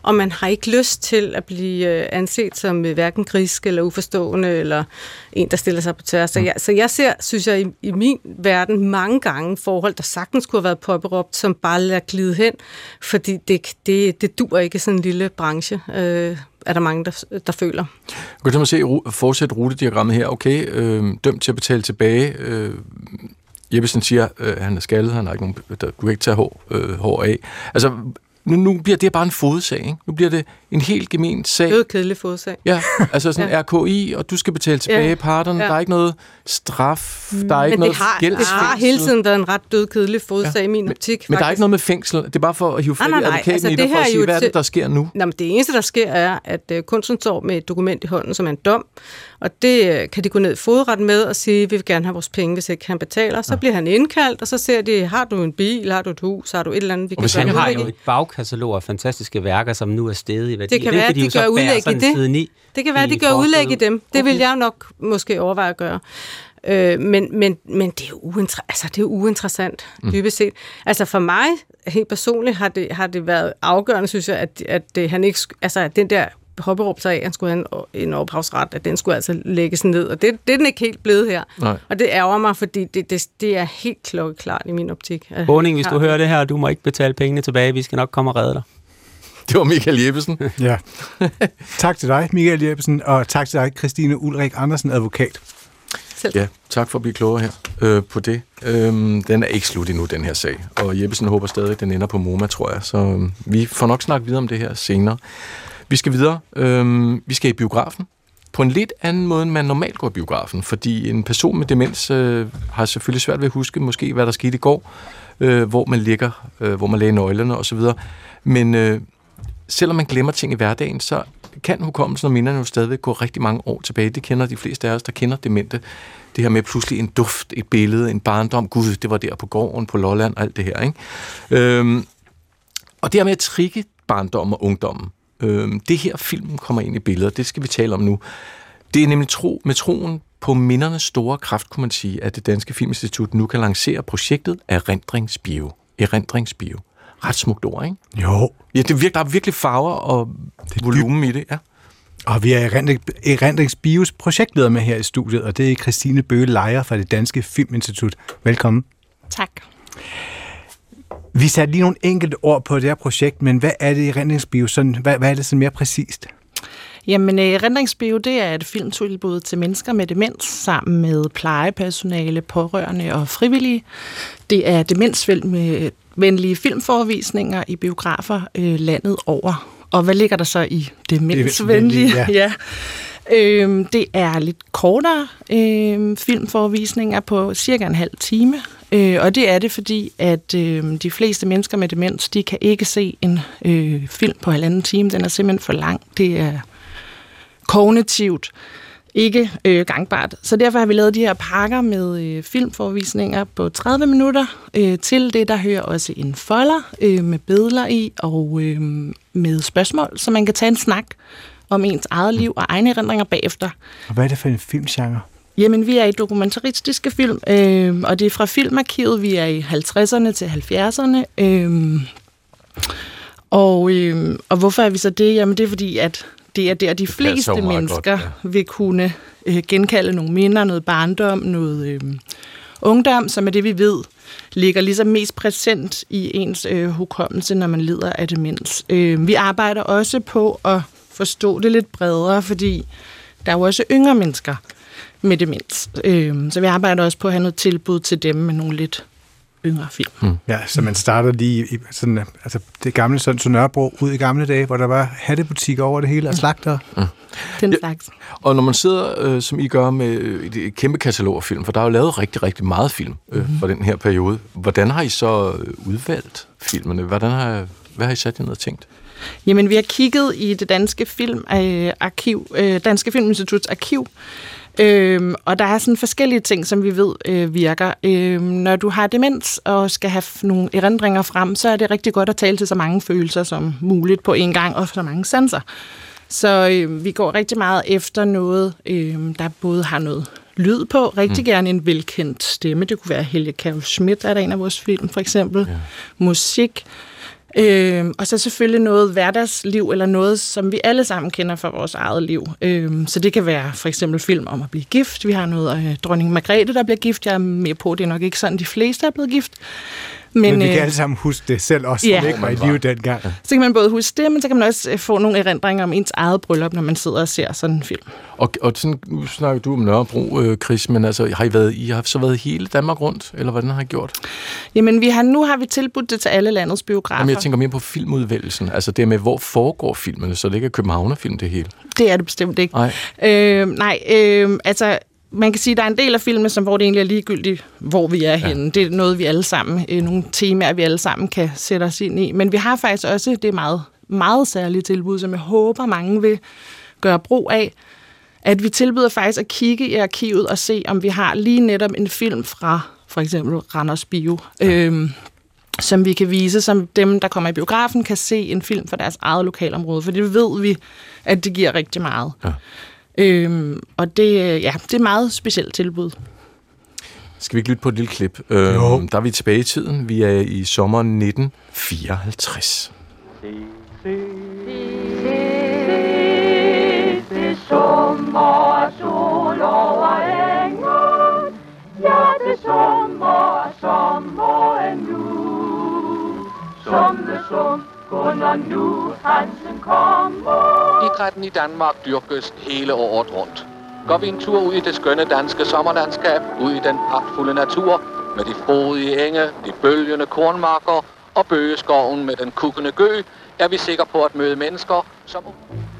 S6: og man har ikke lyst til at blive øh, anset som øh, hverken grisk eller uforstående, eller en, der stiller sig på tværs. Så jeg, så jeg ser, synes jeg, i, i min verden mange gange forhold, der sagtens kunne have været påberåbt, som bare lader glide hen, fordi det, det, det dur ikke sådan en lille branche. Øh, øh, er der mange, der, der føler.
S2: Jeg kan se fortsætte rutediagrammet her. Okay, øh, dømt til at betale tilbage. Øh, Jeppesen siger, øh, han er skaldet, han har ikke nogen, der, du kan ikke tage hår, øh, hår af. Altså, nu, nu bliver det bare en fodsag, ikke? Nu bliver det en helt gemen sag.
S6: Det er kedelig fodsag.
S2: Ja, altså sådan ja. RKI, og du skal betale tilbage ja. parterne. Ja. Der er ikke noget straf, der er ikke
S6: men
S2: noget
S6: har, det har hele tiden været en ret død kedelig fodsag ja. i min optik. Men,
S2: faktisk. men der er ikke noget med fængsel. Det er bare for at hive fat i advokaten altså, i dig, for at sige, hvad er det, der sker nu?
S6: Nå, men det eneste, der sker, er, at uh, kunsten står med et dokument i hånden, som er en dom, og det uh, kan de gå ned i fodret med og sige, vi vil gerne have vores penge, hvis ikke han betaler. Så ja. bliver han indkaldt, og så ser de, har du en bil, har du et hus, har du et eller andet, vi
S7: og kan Han har jo et bagkatalog af fantastiske værker, som nu er steget i værdi.
S6: Det kan være, at de, de gør udlæg i det. Det kan være, at de gør udlæg i dem. Det vil jeg nok måske overveje at gøre. Øh, men, men, men det er uinter- altså, det er uinteressant, mm. dybest set. Altså for mig, helt personligt, har det, har det været afgørende, synes jeg, at, at det, han ikke, altså, at den der hopperup sig af, at han skulle have en, en ophavsret, at den skulle altså lægges ned. Og det, det er den ikke helt blevet her. Nej. Og det ærger mig, fordi det, det, det er helt klokkeklart i min optik.
S7: Boning, hvis du hører det her, du må ikke betale pengene tilbage, vi skal nok komme og redde dig.
S2: Det var Michael Jeppesen.
S3: ja. Tak til dig, Michael Jeppesen, og tak til dig, Christine Ulrik Andersen, advokat.
S2: Selv. Ja, tak for at blive klogere her øh, på det. Øhm, den er ikke slut endnu, den her sag. Og Jeppesen håber stadig, at den ender på MoMA, tror jeg. Så øh, vi får nok snakke videre om det her senere. Vi skal videre. Øhm, vi skal i biografen. På en lidt anden måde, end man normalt går i biografen. Fordi en person med demens øh, har selvfølgelig svært ved at huske, måske hvad der skete i går, øh, hvor man ligger, øh, hvor man lægger nøglerne osv. Men øh, selvom man glemmer ting i hverdagen, så kan hukommelsen og minderne jo stadigvæk gå rigtig mange år tilbage. Det kender de fleste af os, der kender demente. Det her med pludselig en duft, et billede, en barndom. Gud, det var der på gården, på Lolland og alt det her. Ikke? Øhm, og det her med at trigge barndommen og ungdommen. Øhm, det her film kommer ind i billedet, det skal vi tale om nu. Det er nemlig tro, med troen på mindernes store kraft, kunne man sige, at det Danske Filminstitut nu kan lancere projektet Erindringsbio. Erindringsbio ret smukt ord, ikke?
S3: Jo.
S2: Ja, det virker, der er virkelig farver og det volumen i det, ja.
S3: Og vi er Erindrings Bios projektleder med her i studiet, og det er Christine Bøge Lejer fra det Danske Filminstitut. Velkommen.
S8: Tak.
S3: Vi satte lige nogle enkelte ord på det her projekt, men hvad er det i Erindringsbio? Sådan, hvad, hvad er det sådan mere præcist?
S8: Jamen, Erindringsbio, det er et filmtilbud til mennesker med demens, sammen med plejepersonale, pårørende og frivillige. Det er demensfilm med venlige filmforvisninger i biografer øh, landet over. Og hvad ligger der så i demensvenlige? Ja. ja. Øhm, det er lidt kortere øh, filmforvisninger på cirka en halv time. Øh, og det er det, fordi at øh, de fleste mennesker med demens, de kan ikke se en øh, film på halvanden time. Den er simpelthen for lang. Det er kognitivt ikke øh, gangbart. Så derfor har vi lavet de her pakker med øh, filmforvisninger på 30 minutter. Øh, til det, der hører også en folder øh, med billeder i og øh, med spørgsmål, så man kan tage en snak om ens eget liv og egne erindringer bagefter.
S3: Og hvad er det for en filmgenre?
S8: Jamen, vi er i dokumentaristiske film, øh, og det er fra Filmarkivet. Vi er i 50'erne til 70'erne. Øh, og, øh, og hvorfor er vi så det? Jamen, det er fordi, at det er der, de fleste det mennesker godt, ja. vil kunne øh, genkalde nogle minder, noget barndom, noget øh, ungdom, som er det, vi ved, ligger ligesom mest præsent i ens øh, hukommelse, når man lider af demens. Øh, vi arbejder også på at forstå det lidt bredere, fordi der er jo også yngre mennesker med demens. Øh, så vi arbejder også på at have noget tilbud til dem med nogle lidt yngre film.
S3: Mm. Ja, så man starter lige i sådan, altså det gamle sådan, så Nørrebro ud i gamle dage, hvor der var hattebutikker over det hele og slagter. Mm.
S8: Den slags.
S2: Ja, og når man sidder, øh, som I gør med et, et kæmpe katalog af film, for der er jo lavet rigtig, rigtig meget film øh, mm. for den her periode. Hvordan har I så udvalgt filmene? Hvordan har, hvad har I sat jer ned og tænkt?
S8: Jamen, vi har kigget i det danske filmarkiv, øh, Danske Filminstituts arkiv, Øhm, og der er sådan forskellige ting, som vi ved øh, virker. Øhm, når du har demens og skal have nogle erindringer frem, så er det rigtig godt at tale til så mange følelser som muligt på en gang, og så mange sanser. Så øh, vi går rigtig meget efter noget, øh, der både har noget lyd på, rigtig mm. gerne en velkendt stemme. Det kunne være Helge Kjær Schmidt, er der en af vores film, for eksempel. Ja. Musik. Øh, og så selvfølgelig noget hverdagsliv, eller noget, som vi alle sammen kender fra vores eget liv. Øh, så det kan være for eksempel film om at blive gift. Vi har noget af øh, dronning Margrethe, der bliver gift. Jeg er med på, det er nok ikke sådan, de fleste er blevet gift.
S3: Men, men vi kan øh, alle sammen huske det selv også, ja. som ikke var i live dengang.
S8: Så kan man både huske det, men så kan man også øh, få nogle erindringer om ens eget bryllup, når man sidder og ser sådan en film.
S2: Og, og sådan, nu snakker du om Nørrebro, øh, Chris, men altså, har I, været, I har så været hele Danmark rundt, eller hvordan har I gjort?
S8: Jamen, vi har, nu har vi tilbudt det til alle landets biografer.
S2: Jamen, jeg tænker mere på filmudvælgelsen, altså det med, hvor foregår filmene, så det ikke er Københavnerfilm det hele.
S8: Det er det bestemt ikke. Nej, øh, nej øh, altså man kan sige, at der er en del af filmen, som, hvor det egentlig er ligegyldigt, hvor vi er ja. henne. Det er noget, vi alle sammen, øh, nogle temaer, vi alle sammen kan sætte os ind i. Men vi har faktisk også det meget, meget særlige tilbud, som jeg håber, mange vil gøre brug af. At vi tilbyder faktisk at kigge i arkivet og se, om vi har lige netop en film fra for eksempel Randers Bio, ja. øhm, som vi kan vise, som dem, der kommer i biografen, kan se en film fra deres eget lokalområde. For det ved vi, at det giver rigtig meget. Ja. Øhm, og det, ja, det er et meget specielt tilbud.
S2: Skal vi ikke lytte på et lille klip? Øhm, der er vi tilbage i tiden. Vi er i sommeren 1954. Se, se, se, det sommer sol over engen. Ja, det sommer, sommeren nu. Som, under nu Hansen kommer. Idrætten i Danmark dyrkes hele året rundt. Går vi en tur ud i det skønne danske sommerlandskab, ud i den pragtfulde natur, med de frodige enge, de bølgende kornmarker og bøgeskoven med den kukkende gø, er vi sikre på at møde mennesker, som...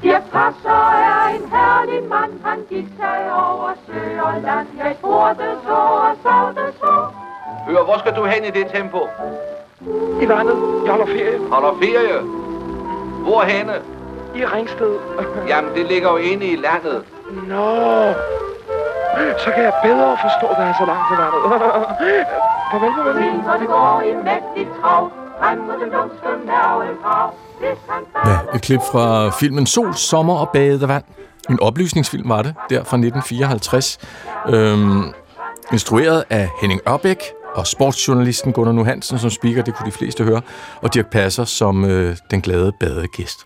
S2: Dirk Passer er en herlig mand, han gik sig over sø og land. Jeg det så og så. Hør, hvor skal du hen i det tempo?
S9: I landet. Jeg holder ferie.
S2: Holder ferie? Hvor henne?
S9: I Ringsted.
S2: Jamen, det ligger jo inde i landet.
S9: Nå. Så kan jeg bedre forstå, at der er så langt til landet. farvel, farvel. Når det går i mægtigt trav,
S2: Ja, et klip fra filmen Sol, Sommer og Badevand. En oplysningsfilm var det, der fra 1954. Øhm, instrueret af Henning Ørbæk, og sportsjournalisten Gunnar Nu Hansen som speaker, det kunne de fleste høre, og Dirk Passer som øh, den glade badegæst.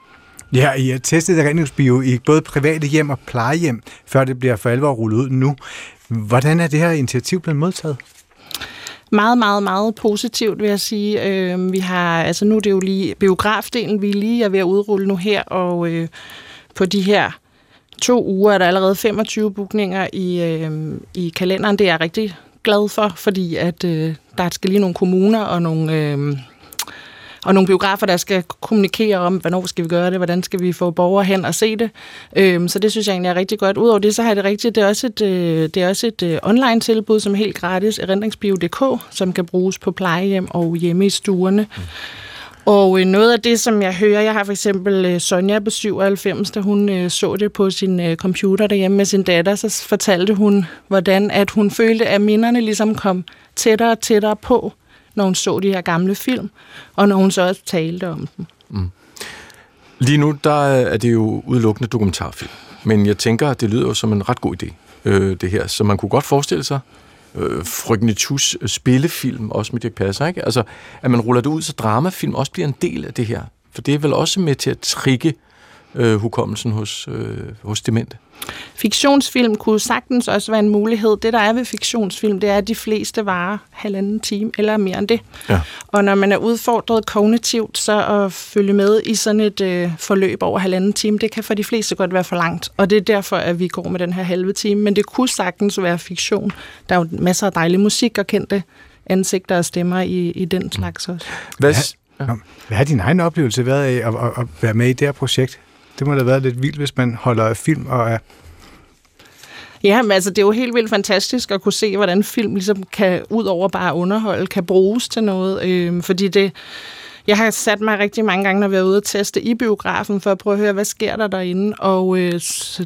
S3: Ja, I har testet redningsbio i både private hjem og plejehjem, før det bliver for alvor rullet ud nu. Hvordan er det her initiativ blevet modtaget?
S8: Meget, meget, meget positivt, vil jeg sige. Øh, vi har, altså nu er det jo lige biografdelen, vi lige er ved at udrulle nu her, og øh, på de her to uger er der allerede 25 bookninger i, øh, i kalenderen. Det er rigtig glad for, fordi at øh, der skal lige nogle kommuner og nogle, øh, og nogle biografer, der skal kommunikere om, hvornår skal vi gøre det, hvordan skal vi få borgere hen og se det. Øh, så det synes jeg egentlig er rigtig godt. Udover det, så har det rigtigt. Det er også et, øh, det er også et øh, online-tilbud, som er helt gratis, erindringsbio.dk, som kan bruges på plejehjem og hjemme i stuerne. Mm. Og øh, noget af det, som jeg hører, jeg har for eksempel øh, Sonja på 97, da hun øh, så det på sin computer derhjemme med sin datter, så fortalte hun, hvordan at hun følte, at minderne ligesom kom tættere og tættere på, når hun så de her gamle film, og når hun så også talte om dem. Mm.
S2: Lige nu, der er det jo udelukkende dokumentarfilm. Men jeg tænker, at det lyder jo som en ret god idé, øh, det her. Så man kunne godt forestille sig, øh, Frygnetus øh, spillefilm, også med Dirk Passer, ikke? Altså, at man ruller det ud, så dramafilm også bliver en del af det her. For det er vel også med til at trigge øh, hukommelsen hos, øh, hos demente.
S8: Fiktionsfilm kunne sagtens også være en mulighed. Det, der er ved fiktionsfilm, det er, at de fleste varer halvanden time eller mere end det. Ja. Og når man er udfordret kognitivt, så at følge med i sådan et øh, forløb over halvanden time, det kan for de fleste godt være for langt. Og det er derfor, at vi går med den her halve time. Men det kunne sagtens være fiktion. Der er jo masser af dejlig musik og kendte ansigter og stemmer i, i den slags også.
S2: Hvad,
S3: Ja. Hvad har din egen oplevelse været af at, at, at være med i det her projekt? Det må da have været lidt vildt, hvis man holder af film og er...
S8: Ja, men altså, det er jo helt vildt fantastisk at kunne se, hvordan film ligesom kan, ud over bare underholde, kan bruges til noget. Øhm, fordi det, jeg har sat mig rigtig mange gange, når vi er ude og teste i biografen, for at prøve at høre, hvad sker der derinde. Og øh,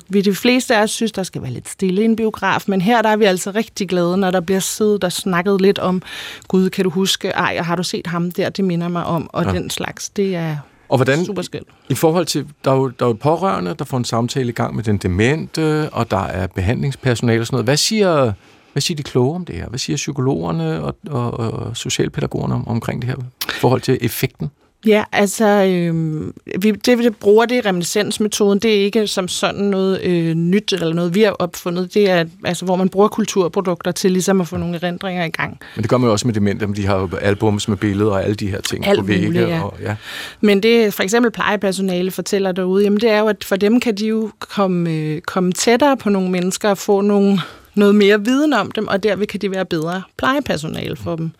S8: vi de fleste af os synes, der skal være lidt stille i en biograf, men her der er vi altså rigtig glade, når der bliver siddet og snakket lidt om, gud, kan du huske, ej, har du set ham der, det minder mig om, og
S2: ja.
S8: den slags. Det er
S2: og hvordan,
S8: super
S2: i forhold til, der er, jo, der er jo pårørende, der får en samtale i gang med den demente, og der er behandlingspersonale og sådan noget. Hvad siger, hvad siger de kloge om det her? Hvad siger psykologerne og, og, og socialpædagogerne om, omkring det her i forhold til effekten?
S8: Ja, altså, øh, vi, det vi bruger det reminiscensmetoden, det er ikke som sådan noget øh, nyt eller noget, vi har opfundet. Det er, altså, hvor man bruger kulturprodukter til ligesom at få nogle erindringer i gang.
S2: Men det gør man jo også med demente, men de har jo albums med billeder og alle de her ting
S8: Alt
S2: på vægge.
S8: muligt, ja.
S2: Og, ja.
S8: Men det for eksempel plejepersonale fortæller derude, jamen det er jo, at for dem kan de jo komme, øh, komme tættere på nogle mennesker og få nogle, noget mere viden om dem, og derved kan de være bedre plejepersonale for dem.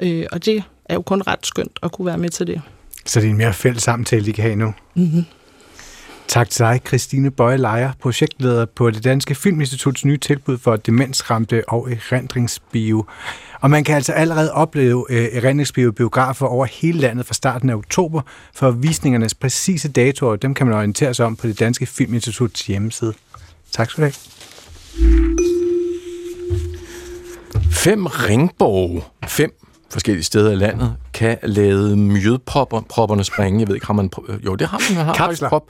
S8: Øh, og det er jo kun ret skønt at kunne være med til det.
S3: Så det er en mere fælles samtale, de kan have nu.
S8: Mm-hmm.
S3: Tak til dig, Christine Bøje Lejer, projektleder på det Danske Filminstituts nye tilbud for demensramte og erindringsbio. Og man kan altså allerede opleve øh, erindringsbio biografer over hele landet fra starten af oktober, for visningernes præcise datoer, dem kan man orientere sig om på det Danske Filminstituts hjemmeside. Tak skal du have.
S2: Fem ringborge, fem forskellige steder i landet, kan lade mjødpropperne springe. Jeg ved ikke, har man... Jo, det har man. man har
S3: Kapsler.
S2: prop.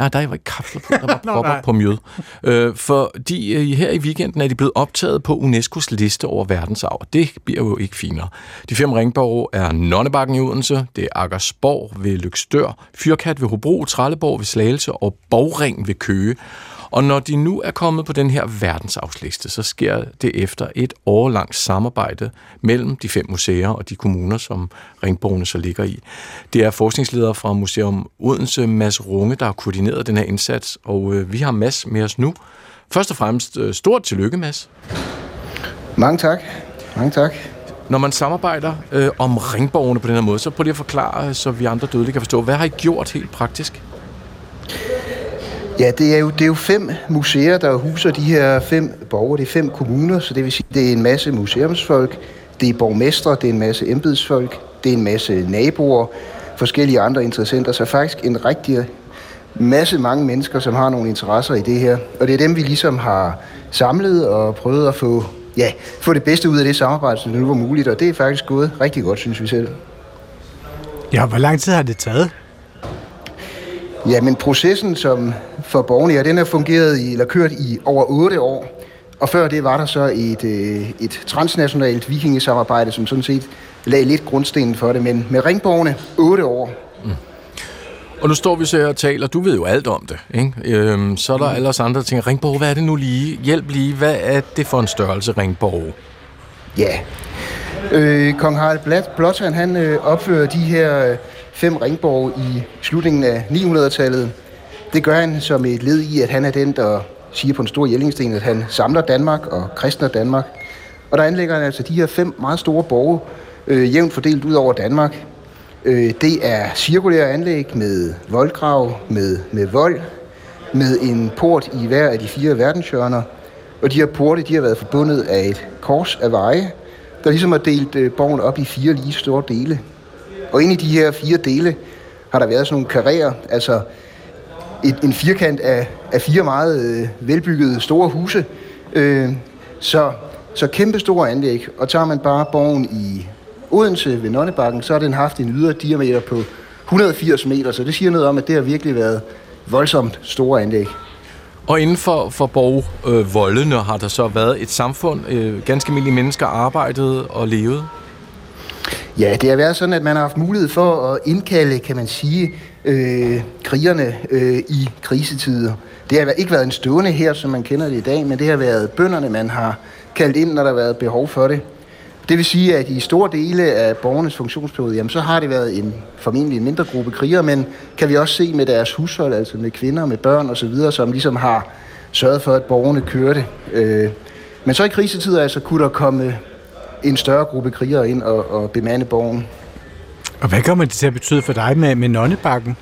S2: Ja, der var ikke kapsler på, der var
S3: Nå,
S2: propper
S3: nej.
S2: på mjød. Øh, fordi øh, her i weekenden er de blevet optaget på UNESCO's liste over verdensarv. Det bliver jo ikke finere. De fem ringborge er Nonnebakken i Odense, det er Akersborg ved Lykstør, Fyrkat ved Hobro, Trelleborg ved Slagelse og Borgring ved Køge. Og når de nu er kommet på den her verdensarvsliste, så sker det efter et årlangt samarbejde mellem de fem museer og de kommuner, som ringborgene så ligger i. Det er forskningsleder fra Museum Odense, Mads Runge, der har koordineret den her indsats, og øh, vi har Mads med os nu. Først og fremmest øh, stort tillykke, Mads.
S10: Mange tak. Mange tak.
S2: Når man samarbejder øh, om ringborgene på den her måde, så prøv lige at forklare, øh, så vi andre dødelige kan forstå, hvad har I gjort helt praktisk?
S10: Ja, det er, jo, det er jo fem museer, der huser de her fem borgere. Det er fem kommuner, så det vil sige, det er en masse museumsfolk, det er borgmestre, det er en masse embedsfolk, det er en masse naboer, forskellige andre interessenter. Så faktisk en rigtig masse mange mennesker, som har nogle interesser i det her. Og det er dem, vi ligesom har samlet og prøvet at få, ja, få det bedste ud af det samarbejde, som det nu var muligt. Og det er faktisk gået rigtig godt, synes vi selv.
S3: Ja, hvor lang tid har det taget?
S10: Ja, men processen som for borgerne, ja, den har fungeret i, eller kørt i over 8 år. Og før det var der så et, øh, et transnationalt vikingesamarbejde, som sådan set lagde lidt grundstenen for det. Men med ringborgerne 8 år.
S2: Og nu står vi så her og taler, du ved jo alt om det, ikke? Øhm, så er der alle os andre, der tænker, Ringborg, hvad er det nu lige? Hjælp lige, hvad er det for en størrelse, Ringborg?
S10: Ja. Øh, Kong Harald Blåtand, han øh, opfører de her øh, fem ringborg i slutningen af 900-tallet. Det gør han som et led i, at han er den, der siger på en stor jællingsten, at han samler Danmark og kristner Danmark. Og der anlægger han altså de her fem meget store borge, øh, jævnt fordelt ud over Danmark. Øh, det er cirkulære anlæg med voldgrav, med, med vold, med en port i hver af de fire verdenshjørner. Og de her porte, de har været forbundet af et kors af veje, der ligesom har delt øh, borgen op i fire lige store dele. Og ind i de her fire dele har der været sådan nogle karrierer, altså et, en firkant af, af fire meget øh, velbyggede store huse. Øh, så, så kæmpe store anlæg. Og tager man bare borgen i Odense ved Nonnebakken, så har den haft en ydre diameter på 180 meter, så det siger noget om, at det har virkelig været voldsomt store anlæg.
S2: Og inden for, for borgvoldene øh, har der så været et samfund, øh, ganske almindelige mennesker arbejdet og levet.
S10: Ja, det har været sådan, at man har haft mulighed for at indkalde, kan man sige, øh, krigerne øh, i krisetider. Det har ikke været en stående her, som man kender det i dag, men det har været bønderne, man har kaldt ind, når der har været behov for det. Det vil sige, at i store dele af borgernes funktionsperiode, jamen, så har det været en formentlig en mindre gruppe krigere, men kan vi også se med deres hushold, altså med kvinder, med børn osv., som ligesom har sørget for, at borgerne kørte. Øh, men så i krisetider altså, kunne der komme en større gruppe krigere ind og, og bemande borgen.
S3: Og hvad kommer det til at betyde for dig med, med Nonnebakken?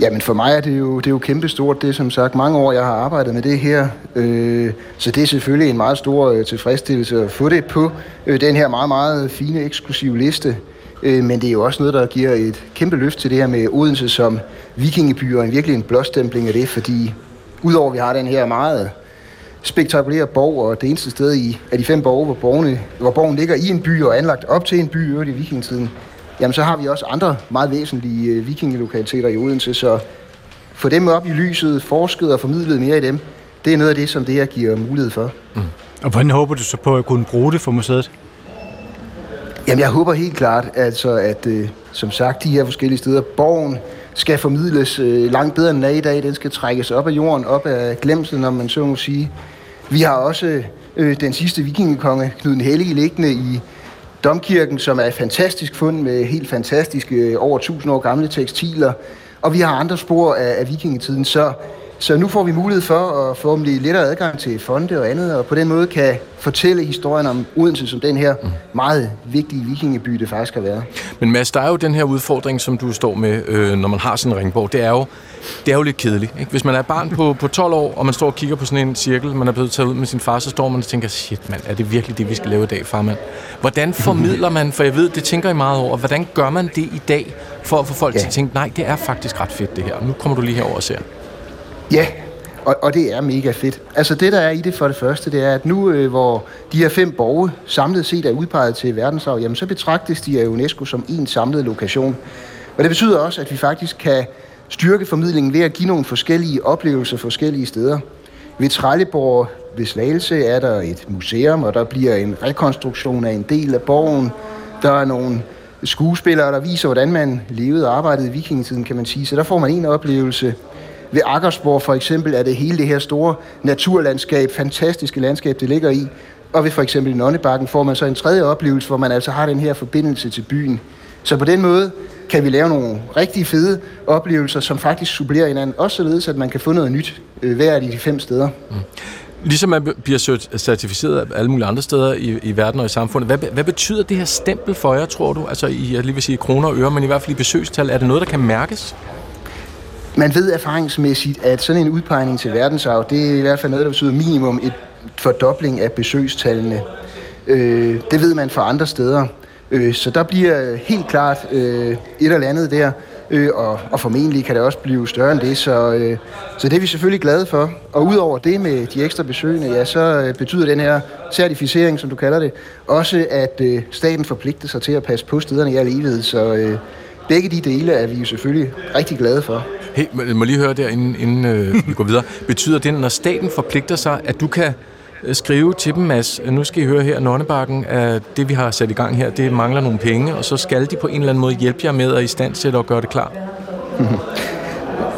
S10: Jamen for mig er det jo, det er jo kæmpestort. Det er som sagt mange år, jeg har arbejdet med det her. Øh, så det er selvfølgelig en meget stor øh, tilfredsstillelse at få det på øh, den her meget, meget fine, eksklusive liste. Øh, men det er jo også noget, der giver et kæmpe løft til det her med Odense som vikingeby, og en virkelig en blåstempling af det, fordi udover at vi har den her meget spektakulære borg, og det eneste sted i, af de fem borge, hvor, borgene, hvor borgen ligger i en by og anlagt op til en by i vikingetiden, jamen så har vi også andre meget væsentlige øh, vikingelokaliteter i Odense, så få dem op i lyset, forsket og formidlet mere i dem, det er noget af det, som det her giver mulighed for. Mm.
S3: Og hvordan håber du så på at kunne bruge det for museet?
S10: Jamen jeg håber helt klart, altså, at øh, som sagt, de her forskellige steder, borgen skal formidles øh, langt bedre end den er i dag. Den skal trækkes op af jorden, op af glemselen, når man så må sige. Vi har også øh, den sidste vikingekonge, Knud den Hellige, liggende i Domkirken, som er et fantastisk fund med helt fantastiske, øh, over 1000 år gamle tekstiler. Og vi har andre spor af, af vikingetiden, så så nu får vi mulighed for at få om lidt lettere adgang til fonde og andet, og på den måde kan fortælle historien om Odense som den her meget vigtige vikingeby, det faktisk har været.
S2: Men Mads, der er jo den her udfordring, som du står med, øh, når man har sådan en ringborg. Det er jo, det er jo lidt kedeligt. Ikke? Hvis man er barn på, på 12 år, og man står og kigger på sådan en cirkel, man er blevet taget ud med sin far, så står man og tænker, shit mand, er det virkelig det, vi skal lave i dag, farmand? Hvordan formidler man, for jeg ved, det tænker I meget over, hvordan gør man det i dag, for at få folk ja. til at tænke, nej, det er faktisk ret fedt det her, nu kommer du lige herover og ser.
S10: Ja, og, og det er mega fedt. Altså det, der er i det for det første, det er, at nu, øh, hvor de her fem borge samlet set er udpeget til verdensarv, jamen så betragtes de af UNESCO som en samlet lokation. Og det betyder også, at vi faktisk kan styrke formidlingen ved at give nogle forskellige oplevelser forskellige steder. Ved Trelleborg ved Slagelse er der et museum, og der bliver en rekonstruktion af en del af borgen. Der er nogle skuespillere, der viser, hvordan man levede og arbejdede i vikingetiden, kan man sige. Så der får man en oplevelse. Ved Akersborg for eksempel er det hele det her store naturlandskab, fantastiske landskab, det ligger i. Og ved for eksempel Nonnebakken får man så en tredje oplevelse, hvor man altså har den her forbindelse til byen. Så på den måde kan vi lave nogle rigtig fede oplevelser, som faktisk supplerer hinanden, også således, at man kan få noget nyt øh, hver af de fem steder. Mm.
S2: Ligesom man bliver øh, certificeret af alle mulige andre steder i, i verden og i samfundet, hvad, hvad betyder det her stempel for jer, tror du? Altså, i, jeg lige vil sige kroner og øre, men i hvert fald i besøgstal. Er det noget, der kan mærkes?
S10: Man ved erfaringsmæssigt, at sådan en udpegning til verdensarv, det er i hvert fald noget, der betyder minimum et fordobling af besøgstallene. Øh, det ved man fra andre steder. Øh, så der bliver helt klart øh, et eller andet der, øh, og, og formentlig kan det også blive større end det, så, øh, så det er vi selvfølgelig glade for. Og udover det med de ekstra besøgende, ja, så øh, betyder den her certificering, som du kalder det, også at øh, staten forpligter sig til at passe på stederne i al evighed, så øh, begge de dele er vi jo selvfølgelig rigtig glade for.
S2: Hey, må lige høre der, inden, inden øh, vi går videre. Betyder det, når staten forpligter sig, at du kan øh, skrive til dem, Mads, nu skal I høre her, Nonnebakken, at det vi har sat i gang her, det mangler nogle penge, og så skal de på en eller anden måde hjælpe jer med at i stand til at gøre det klar?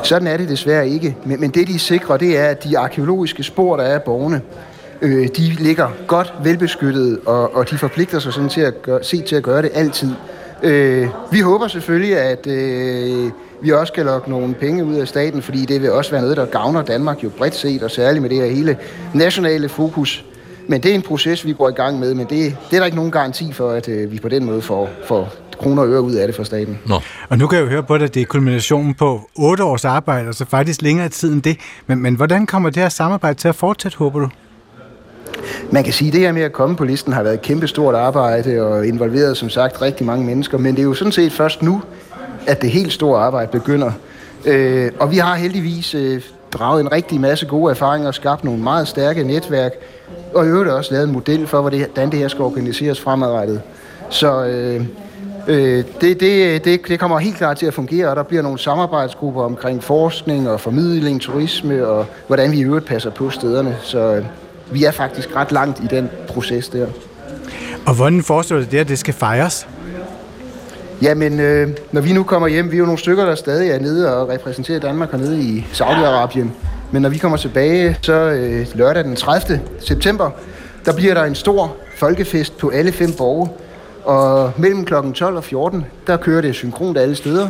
S10: Sådan er det desværre ikke. Men, men det, de sikrer, det er, at de arkeologiske spor, der er af borgerne, øh, de ligger godt velbeskyttet, og, og de forpligter sig sådan til at gøre, se til at gøre det altid. Øh, vi håber selvfølgelig, at øh, vi også skal lokke nogle penge ud af staten, fordi det vil også være noget, der gavner Danmark jo bredt set, og særligt med det her hele nationale fokus. Men det er en proces, vi går i gang med, men det, det er der ikke nogen garanti for, at øh, vi på den måde får, får kroner og øre ud af det for staten.
S3: Nå. Og nu kan jeg jo høre på dig, at det er kulminationen på otte års arbejde, altså faktisk længere tid end det. Men, men hvordan kommer det her samarbejde til at fortsætte, håber du?
S10: Man kan sige, at det her med at komme på listen har været et kæmpe stort arbejde og involveret som sagt rigtig mange mennesker, men det er jo sådan set først nu, at det helt store arbejde begynder. Øh, og vi har heldigvis øh, draget en rigtig masse gode erfaringer og skabt nogle meget stærke netværk, og i øvrigt også lavet en model for, hvordan det her skal organiseres fremadrettet. Så øh, øh, det, det, det, det kommer helt klart til at fungere, og der bliver nogle samarbejdsgrupper omkring forskning og formidling, turisme og hvordan vi i øvrigt passer på stederne. Så øh, vi er faktisk ret langt i den proces der.
S3: Og hvordan forestiller du det, at det skal fejres?
S10: Jamen, øh, når vi nu kommer hjem, vi er jo nogle stykker, der stadig er nede og repræsenterer Danmark hernede i Saudi-Arabien. Men når vi kommer tilbage, så øh, lørdag den 30. september, der bliver der en stor folkefest på alle fem borge. Og mellem kl. 12 og 14, der kører det synkront alle steder.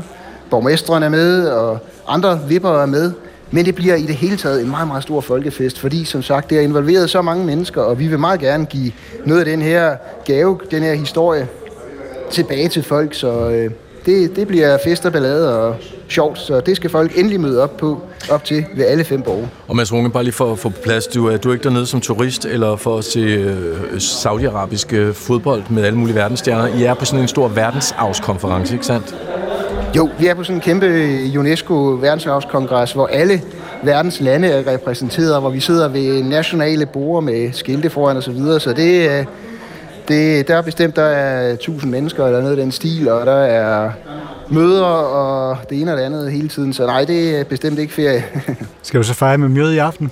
S10: Borgmesteren er med, og andre vipper er med. Men det bliver i det hele taget en meget, meget stor folkefest, fordi som sagt, det har involveret så mange mennesker, og vi vil meget gerne give noget af den her gave, den her historie, tilbage til folk, så øh, det, det bliver fest og ballade og sjovt, så det skal folk endelig møde op på, op til ved alle fem borgere.
S2: Og Mads Runge, bare lige for at få plads, du er, du er ikke dernede som turist eller for at se øh, saudiarabisk fodbold med alle mulige verdensstjerner. I er på sådan en stor verdensarvskonference, ikke sandt?
S10: Jo, vi er på sådan en kæmpe øh, UNESCO verdensarvskongres, hvor alle verdens lande er repræsenteret, hvor vi sidder ved nationale borde med skilte foran osv., så, videre. så det, øh, det, der er bestemt, der er 1000 mennesker eller noget af den stil, og der er møder og det ene og det andet hele tiden, så nej, det er bestemt ikke ferie.
S3: Skal du så fejre med møde i aften?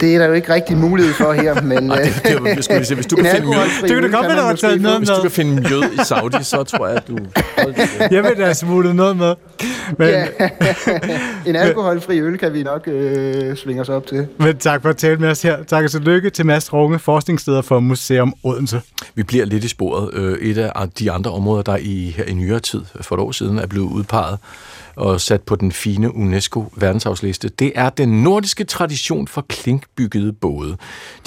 S10: Det er der jo ikke rigtig mulighed for her, men...
S2: Ej, det, det, det, skulle sige, hvis du kan finde mjød,
S3: Det kan du godt være, der var taget noget
S2: hvis du kan finde mjød i Saudi, så tror jeg, at du...
S3: Jeg vil da smule noget med. Men,
S10: Ja, en alkoholfri øl kan vi nok øh, svinge os op til.
S3: men tak for at tale med os her. Tak og tillykke til Mads Runge, forskningsleder for Museum Odense.
S2: Vi bliver lidt i sporet. Øh, Et af de andre områder, der i, her i nyere tid, for et år siden, er blevet udpeget og sat på den fine UNESCO verdensarvsliste, det er den nordiske tradition for klinkbyggede både.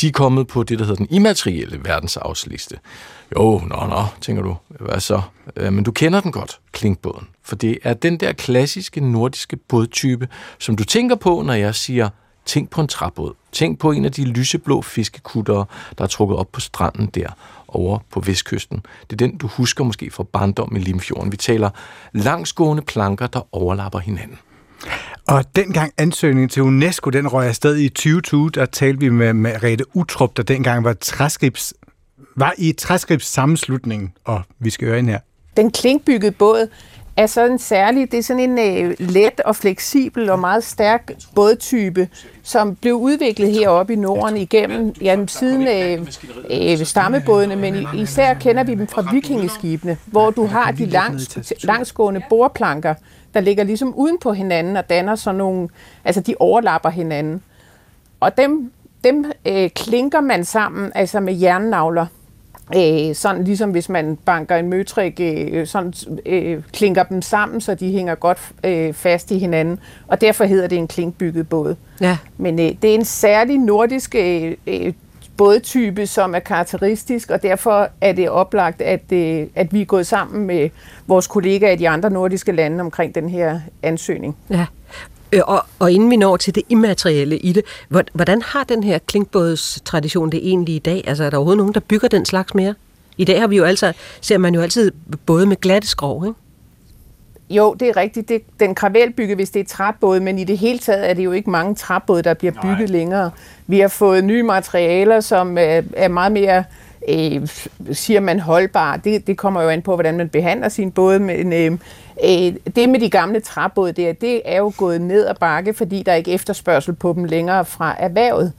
S2: De er kommet på det, der hedder den immaterielle verdensarvsliste. Jo, nå, nå, tænker du. Hvad så? Øh, men du kender den godt, klinkbåden. For det er den der klassiske nordiske bådtype, som du tænker på, når jeg siger, tænk på en træbåd. Tænk på en af de lyseblå fiskekuttere, der er trukket op på stranden der over på vestkysten. Det er den, du husker måske fra barndom i Limfjorden. Vi taler langsgående planker, der overlapper hinanden.
S3: Og dengang ansøgningen til UNESCO, den røg afsted i 2020, der talte vi med Merete Utrup, der dengang var, træskrips, var i træskrips sammenslutning, og vi skal høre ind her.
S11: Den klinkbyggede båd er sådan særlig, det er sådan en øh, let og fleksibel og meget stærk bådtype, som blev udviklet heroppe i Norden igennem, ja, siden øh, øh, stammebådene, men især kender vi dem fra vikingeskibene, hvor du har de langs, langsgående bordplanker, der ligger ligesom uden på hinanden og danner sådan nogle, altså de overlapper hinanden. Og dem, dem øh, klinker man sammen, altså med jernnavler. Øh, sådan ligesom hvis man banker en møtrik, øh, sådan øh, klinker dem sammen, så de hænger godt øh, fast i hinanden. Og derfor hedder det en klinkbygget båd.
S5: Ja.
S11: Men øh, det er en særlig nordisk øh, øh, bådtype, som er karakteristisk, og derfor er det oplagt, at, øh, at vi er gået sammen med vores kollegaer i de andre nordiske lande omkring den her ansøgning.
S5: Ja. Øh, Og, og inden vi når til det immaterielle i det, hvor- hvordan har den her klinkbådstradition det egentlig i dag? Altså er der overhovedet nogen, der bygger den slags mere? I dag har vi jo altså, ser man jo altid både med glatte skrov, ikke?
S11: Jo, det er rigtigt. Det, den kravelbygge, hvis det er træbåde, men i det hele taget er det jo ikke mange træbåde, der bliver bygget Nej. længere. Vi har fået nye materialer, som er, er meget mere, øh, Øh, siger man, holdbar? Det, det kommer jo an på, hvordan man behandler sin båd. Men øh, øh, det med de gamle træbåde der, det er jo gået ned ad bakke, fordi der er ikke efterspørgsel på dem længere fra erhvervet.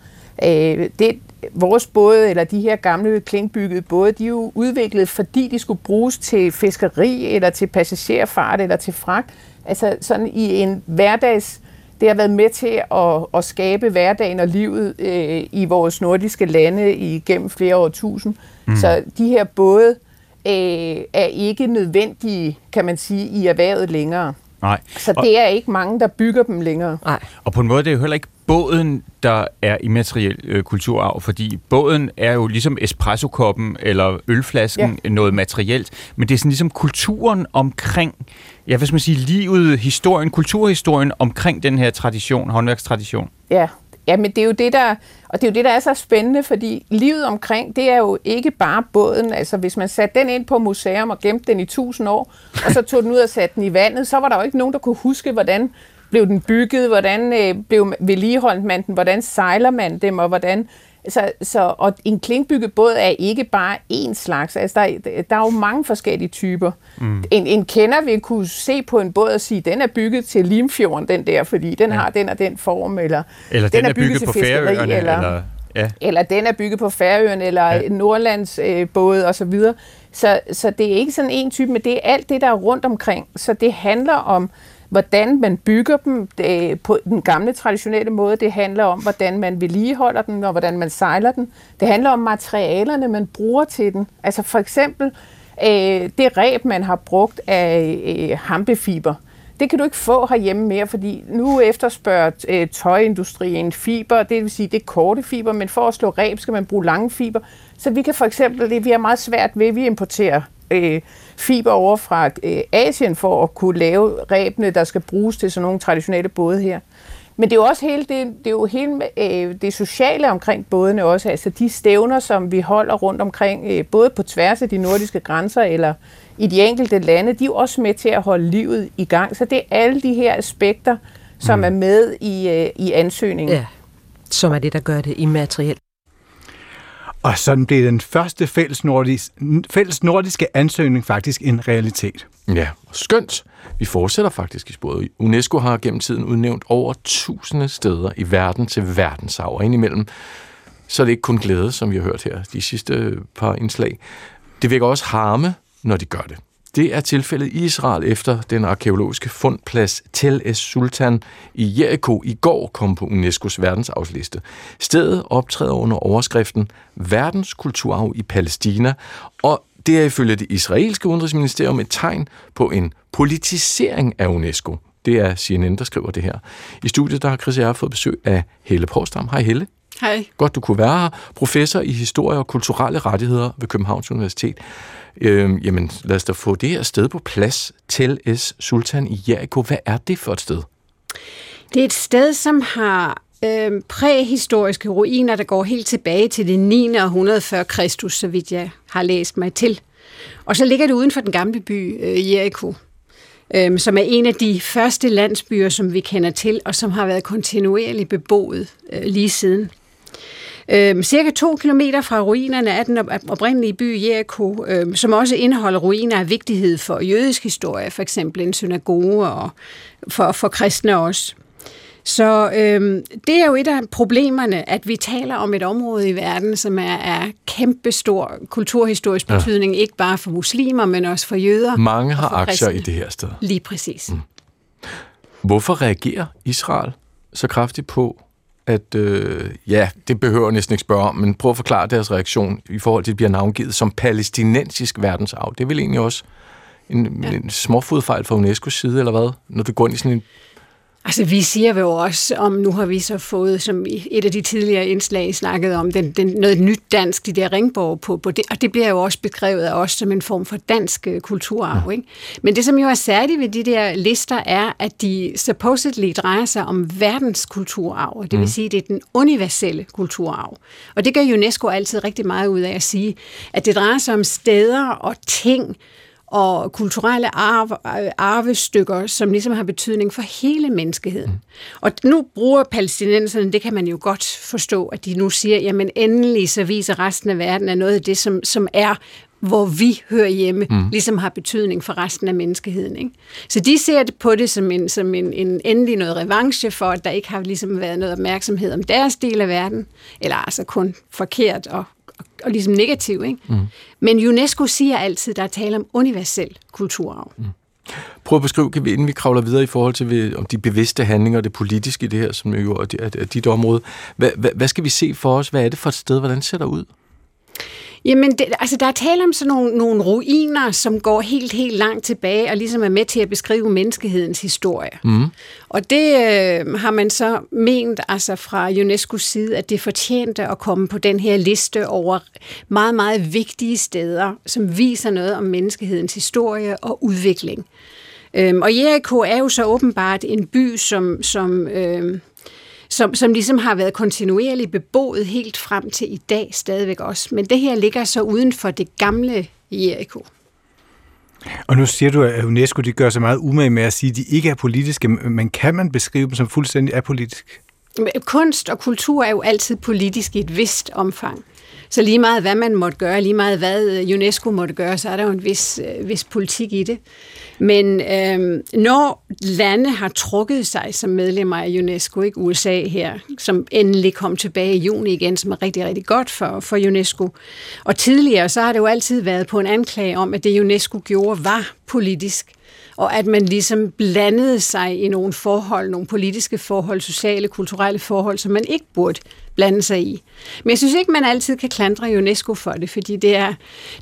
S11: Øh, det, vores både, eller de her gamle klinkbyggede både, de er jo udviklet, fordi de skulle bruges til fiskeri, eller til passagerfart, eller til fragt. Altså sådan i en hverdags... Det har været med til at, at skabe hverdagen og livet øh, i vores nordiske lande igennem flere årtusind. Mm. Så de her både øh, er ikke nødvendige, kan man sige, i erhvervet længere.
S12: Nej.
S11: Så det er ikke mange, der bygger dem længere.
S5: Nej.
S12: Og på en måde det er jo heller ikke båden, der er immateriel øh, kulturarv, fordi båden er jo ligesom espressokoppen eller ølflasken ja. noget materielt, men det er sådan ligesom kulturen omkring, ja, skal man sige, livet, historien, kulturhistorien omkring den her tradition, håndværkstradition.
S11: Ja, ja men det er jo det, der, og det er jo det, der er så spændende, fordi livet omkring, det er jo ikke bare båden. Altså, hvis man satte den ind på museum og gemte den i tusind år, og så tog den ud og satte den i vandet, så var der jo ikke nogen, der kunne huske, hvordan blev den bygget, hvordan øh, blev vedligeholdt man den, hvordan sejler man dem, og hvordan... Så, så, og en klinkbygget båd er ikke bare én slags. Altså, der, der er jo mange forskellige typer. Mm. En, en kender vil kunne se på en båd og sige, den er bygget til Limfjorden, den der, fordi den ja. har den og den form, eller,
S12: Eller den, den er bygget,
S11: til
S12: på
S11: fiskeri,
S12: Færøerne, eller, eller ja.
S11: eller den er bygget på Færøerne, eller ja. Nordlands øh, både og så videre. Så, så det er ikke sådan en type, men det er alt det, der er rundt omkring. Så det handler om, hvordan man bygger dem øh, på den gamle traditionelle måde. Det handler om, hvordan man vedligeholder den, og hvordan man sejler den. Det handler om materialerne, man bruger til den. Altså for eksempel øh, det ræb, man har brugt af øh, hampefiber. Det kan du ikke få herhjemme mere, fordi nu efterspørger øh, tøjindustrien fiber, det vil sige, det er korte fiber, men for at slå reb skal man bruge lange fiber. Så vi kan for eksempel, det vi har meget svært ved, vi importerer øh, fiber over fra øh, Asien for at kunne lave rebene, der skal bruges til sådan nogle traditionelle både her. Men det er jo også hele det, det, er jo hele, øh, det sociale omkring bådene også, altså de stævner, som vi holder rundt omkring, øh, både på tværs af de nordiske grænser eller i de enkelte lande, de er jo også med til at holde livet i gang. Så det er alle de her aspekter, som mm. er med i, øh, i ansøgningen.
S5: Ja, som er det, der gør det immaterielt.
S3: Og sådan blev den første fælles, nordisk, fælles nordiske ansøgning faktisk en realitet.
S2: Ja, skønt. Vi fortsætter faktisk i sporet. UNESCO har gennem tiden udnævnt over tusinde steder i verden til verdensarv, og indimellem så er det ikke kun glæde, som vi har hørt her de sidste par indslag. Det vækker også harme, når de gør det. Det er tilfældet i Israel efter den arkeologiske fundplads Tel Es Sultan i Jericho i går kom på UNESCO's verdensarvsliste. Stedet optræder under overskriften Verdens kulturarv i Palæstina, og det er ifølge det israelske udenrigsministerium et tegn på en politisering af UNESCO. Det er CNN, der skriver det her. I studiet der har Chris og fået besøg af Helle Porsdam. Hej Helle.
S13: Hej.
S2: Godt, du kunne være her. Professor i historie og kulturelle rettigheder ved Københavns Universitet. Øhm, jamen, lad os da få det her sted på plads. Tel Es Sultan i Jericho. Hvad er det for et sted?
S13: Det er et sted, som har øh, præhistoriske ruiner, der går helt tilbage til det 9. århundrede før Kristus, så vidt jeg har læst mig til. Og så ligger det uden for den gamle by øh, Jericho, øh, som er en af de første landsbyer, som vi kender til, og som har været kontinuerligt beboet øh, lige siden. Øhm, cirka to kilometer fra ruinerne af den oprindelige by Jericho, øhm, som også indeholder ruiner af vigtighed for jødisk historie, for eksempel en synagoge og for, for kristne også. Så øhm, det er jo et af problemerne, at vi taler om et område i verden, som er af kæmpestor kulturhistorisk betydning, ja. ikke bare for muslimer, men også for jøder.
S2: Mange har aktier kristne. i det her sted.
S13: Lige præcis. Mm.
S2: Hvorfor reagerer Israel så kraftigt på, at, øh, ja, det behøver jeg næsten ikke spørge om, men prøv at forklare deres reaktion i forhold til, at det bliver navngivet som palæstinensisk verdensarv. Det er vel egentlig også en, ja. en småfodfejl fra UNESCO's side, eller hvad? Når du går ind i sådan en
S13: Altså, vi siger jo også, om nu har vi så fået, som et af de tidligere indslag snakket om, den, den, noget nyt dansk, de der ringborg på, på det, og det bliver jo også beskrevet af os som en form for dansk øh, kulturarv. Ikke? Men det, som jo er særligt ved de der lister, er, at de supposedly drejer sig om verdens kulturarv, det vil mm. sige, at det er den universelle kulturarv. Og det gør UNESCO altid rigtig meget ud af at sige, at det drejer sig om steder og ting, og kulturelle arve, arvestykker, som ligesom har betydning for hele menneskeheden. Mm. Og nu bruger palæstinenserne, det kan man jo godt forstå, at de nu siger, jamen endelig så viser resten af verden af noget af det, som, som er hvor vi hører hjemme, mm. ligesom har betydning for resten af menneskeheden. Ikke? Så de ser det på det som, en, som en, en endelig noget revanche for, at der ikke har ligesom været noget opmærksomhed om deres del af verden, eller altså kun forkert og og ligesom negativ. Ikke? Mm. Men UNESCO siger altid, at der er tale om universel kulturarv. Mm.
S2: Prøv at beskrive, kan vi, inden vi kravler videre i forhold til om de bevidste handlinger og det politiske i det her, som jo er, er dit område. Hvad, hvad, hvad skal vi se for os? Hvad er det for et sted? Hvordan ser det ud?
S13: Jamen, det, altså der er tale om sådan nogle, nogle ruiner, som går helt, helt langt tilbage, og ligesom er med til at beskrive menneskehedens historie. Mm. Og det øh, har man så ment altså fra UNESCO's side, at det fortjente at komme på den her liste over meget, meget vigtige steder, som viser noget om menneskehedens historie og udvikling. Øhm, og Jericho er jo så åbenbart en by, som... som øh, som, som ligesom har været kontinuerligt beboet helt frem til i dag stadigvæk også. Men det her ligger så uden for det gamle Jericho.
S3: Og nu siger du, at UNESCO de gør sig meget umage med at sige, at de ikke er politiske, men kan man beskrive dem som fuldstændig apolitisk?
S13: Kunst og kultur er jo altid politisk i et vist omfang. Så lige meget hvad man måtte gøre, lige meget hvad øh, UNESCO måtte gøre, så er der jo en vis, øh, vis politik i det. Men øhm, når lande har trukket sig som medlemmer af UNESCO, ikke USA her, som endelig kom tilbage i juni igen, som er rigtig, rigtig godt for, for UNESCO. Og tidligere, så har det jo altid været på en anklage om, at det UNESCO gjorde var politisk og at man ligesom blandede sig i nogle forhold, nogle politiske forhold, sociale, kulturelle forhold, som man ikke burde blande sig i. Men jeg synes ikke, man altid kan klandre UNESCO for det, fordi det er,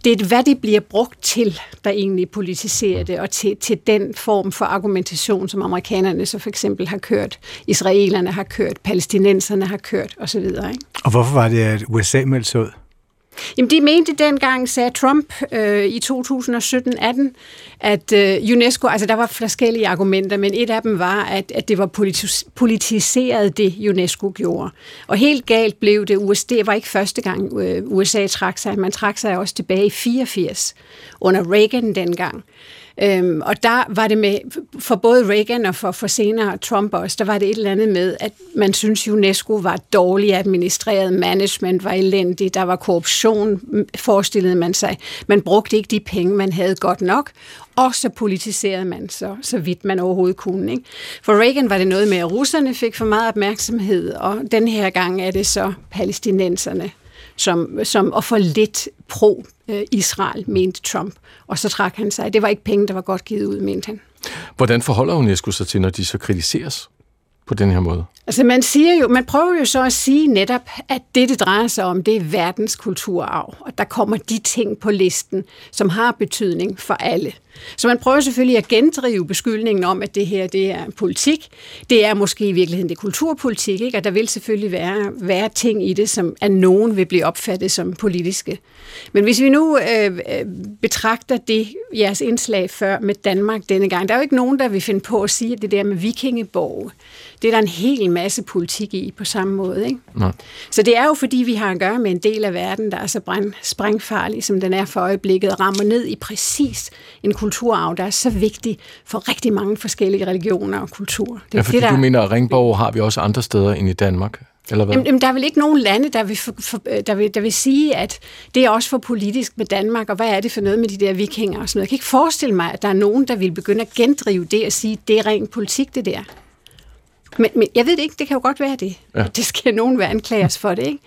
S13: det er et, hvad det bliver brugt til, der egentlig politiserer det, og til, til den form for argumentation, som amerikanerne så for eksempel har kørt, israelerne har kørt, palæstinenserne har kørt osv. Ikke?
S3: Og hvorfor var det, at USA meldte sig ud?
S13: Jamen, de mente dengang, sagde Trump øh, i 2017-18, at øh, UNESCO, altså der var forskellige argumenter, men et af dem var, at, at det var politis- politiseret, det UNESCO gjorde. Og helt galt blev det, USA, det var ikke første gang øh, USA trak sig, man trak sig også tilbage i 84, under Reagan dengang. Øhm, og der var det med, for både Reagan og for, for senere Trump også, der var det et eller andet med, at man synes UNESCO var dårligt administreret, management var elendigt, der var korruption, forestillede man sig. Man brugte ikke de penge, man havde godt nok, og så politiserede man så, så vidt man overhovedet kunne. Ikke? For Reagan var det noget med, at russerne fik for meget opmærksomhed, og den her gang er det så palæstinenserne, som, som at for lidt pro-Israel, mente Trump. Og så trak han sig. Det var ikke penge, der var godt givet ud, mente han.
S2: Hvordan forholder UNESCO sig til, når de så kritiseres på den her måde?
S13: Altså man siger jo, man prøver jo så at sige netop, at det, det drejer sig om, det er verdens kulturarv. Og der kommer de ting på listen, som har betydning for alle. Så man prøver selvfølgelig at gendrive beskyldningen om, at det her det er politik. Det er måske i virkeligheden det er kulturpolitik, ikke? og der vil selvfølgelig være, være ting i det, som at nogen vil blive opfattet som politiske. Men hvis vi nu øh, øh betragter det, jeres indslag før med Danmark denne gang, der er jo ikke nogen, der vil finde på at sige, at det der med vikingeborg, det er der en hel masse politik i på samme måde. Ikke?
S2: Nej.
S13: Så det er jo fordi, vi har at gøre med en del af verden, der er så brænd, sprængfarlig, som den er for øjeblikket, og rammer ned i præcis en kulturarv, der er så vigtig for rigtig mange forskellige religioner og kulturer.
S2: Det er ja, fordi det, der... du mener, at Ringborg har vi også andre steder end i Danmark? Eller hvad?
S13: Jamen, der er vel ikke nogen lande, der vil, for, for, der, vil, der vil sige, at det er også for politisk med Danmark, og hvad er det for noget med de der vikinger og sådan noget. Jeg kan ikke forestille mig, at der er nogen, der vil begynde at gendrive det og sige, at det er ren politik, det der. Men, men jeg ved det ikke, det kan jo godt være det. Ja. Det skal nogen være anklaget for det, ikke?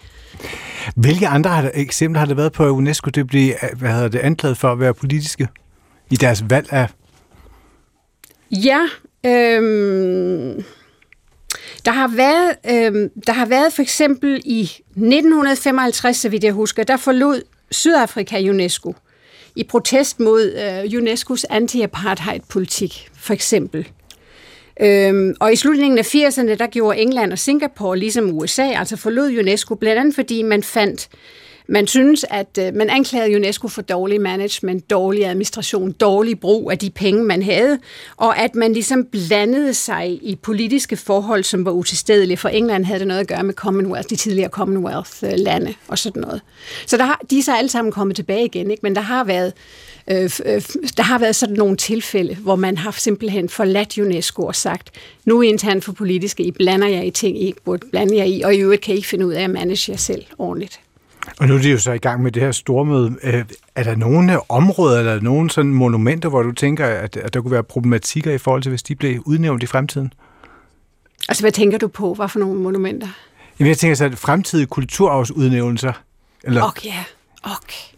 S3: Hvilke andre har der, eksempler har det været på, at UNESCO det blev hvad hedder det, anklaget for at være politiske i deres valg af?
S13: Ja, øhm, der har været, øhm, der har været for eksempel i 1955, så vidt jeg husker, der forlod Sydafrika UNESCO i protest mod øh, UNESCO's anti-apartheid-politik, for eksempel. Øhm, og i slutningen af 80'erne, der gjorde England og Singapore, ligesom USA, altså forlod UNESCO, blandt andet fordi man fandt, man synes, at øh, man anklagede UNESCO for dårlig management, dårlig administration, dårlig brug af de penge, man havde, og at man ligesom blandede sig i politiske forhold, som var utilstedelige. For England havde det noget at gøre med Commonwealth, de tidligere Commonwealth-lande og sådan noget. Så der har, de er så alle sammen kommet tilbage igen, ikke? men der har været Øh, øh, der har været sådan nogle tilfælde, hvor man har simpelthen forladt UNESCO og sagt, nu er internt for politiske, I blander jer i ting, I ikke burde blande jer i, og i øvrigt kan I ikke finde ud af at manage jer selv ordentligt.
S3: Og nu er de jo så i gang med det her stormøde. Øh, er der nogle områder, eller nogle sådan monumenter, hvor du tænker, at, at der kunne være problematikker i forhold til, hvis de blev udnævnt i fremtiden?
S13: Altså, hvad tænker du på? Hvad for nogle monumenter?
S3: Jamen, jeg tænker så, at fremtidige kulturarvsudnævnelser.
S13: Eller... Okay, okay.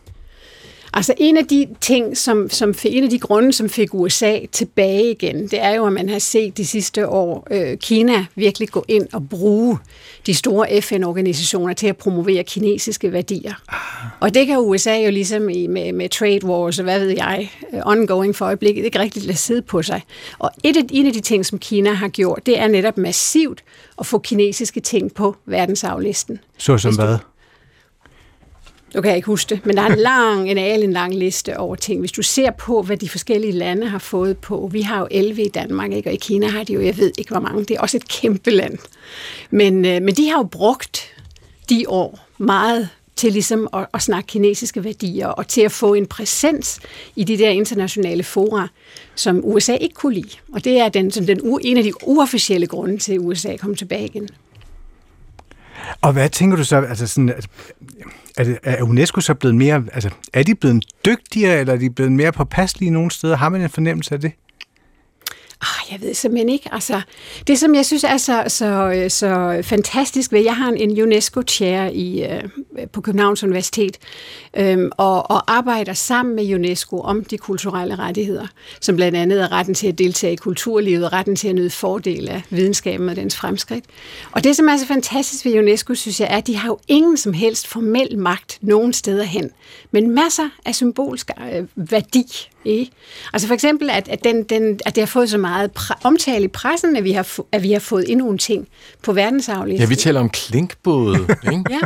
S13: Altså en af de ting, som, som en af de grunde, som fik USA tilbage igen, det er jo, at man har set de sidste år øh, Kina virkelig gå ind og bruge de store FN-organisationer til at promovere kinesiske værdier. Og det kan USA jo ligesom i, med, med trade wars og hvad ved jeg, øh, ongoing for øjeblikket, ikke rigtig lade sidde på sig. Og et af, en af de ting, som Kina har gjort, det er netop massivt at få kinesiske ting på verdensaflisten.
S3: Så som hvad?
S13: Nu kan jeg ikke huske det, men der er en lang, en en lang liste over ting. Hvis du ser på, hvad de forskellige lande har fået på, vi har jo 11 i Danmark, ikke? og i Kina har de jo, jeg ved ikke hvor mange, det er også et kæmpe land. Men, øh, men de har jo brugt de år meget til ligesom at, at snakke kinesiske værdier, og til at få en præsens i de der internationale fora, som USA ikke kunne lide. Og det er den, som den, en af de uofficielle grunde til, at USA kom tilbage igen.
S3: Og hvad tænker du så, altså sådan, at, er, det, er UNESCO så blevet mere, altså er de blevet dygtigere, eller er de blevet mere påpasselige nogle steder? Har man en fornemmelse af det?
S13: Ah, jeg ved simpelthen ikke. Altså, det, som jeg synes er så, så, øh, så fantastisk ved, jeg har en UNESCO-chair i, øh, på Københavns Universitet, øhm, og, og arbejder sammen med UNESCO om de kulturelle rettigheder, som blandt andet er retten til at deltage i kulturlivet, retten til at nyde fordel af videnskaben og dens fremskridt. Og det, som er så fantastisk ved UNESCO, synes jeg, er, at de har jo ingen som helst formel magt nogen steder hen, men masser af symbolsk øh, værdi. Ikke? Altså for eksempel, at, at, den, den, at det har fået så meget omtale i pressen, at vi, har, at vi har fået endnu nogle ting på verdensaflisten.
S2: Ja, vi taler om klinkbåde, ikke?
S13: ja.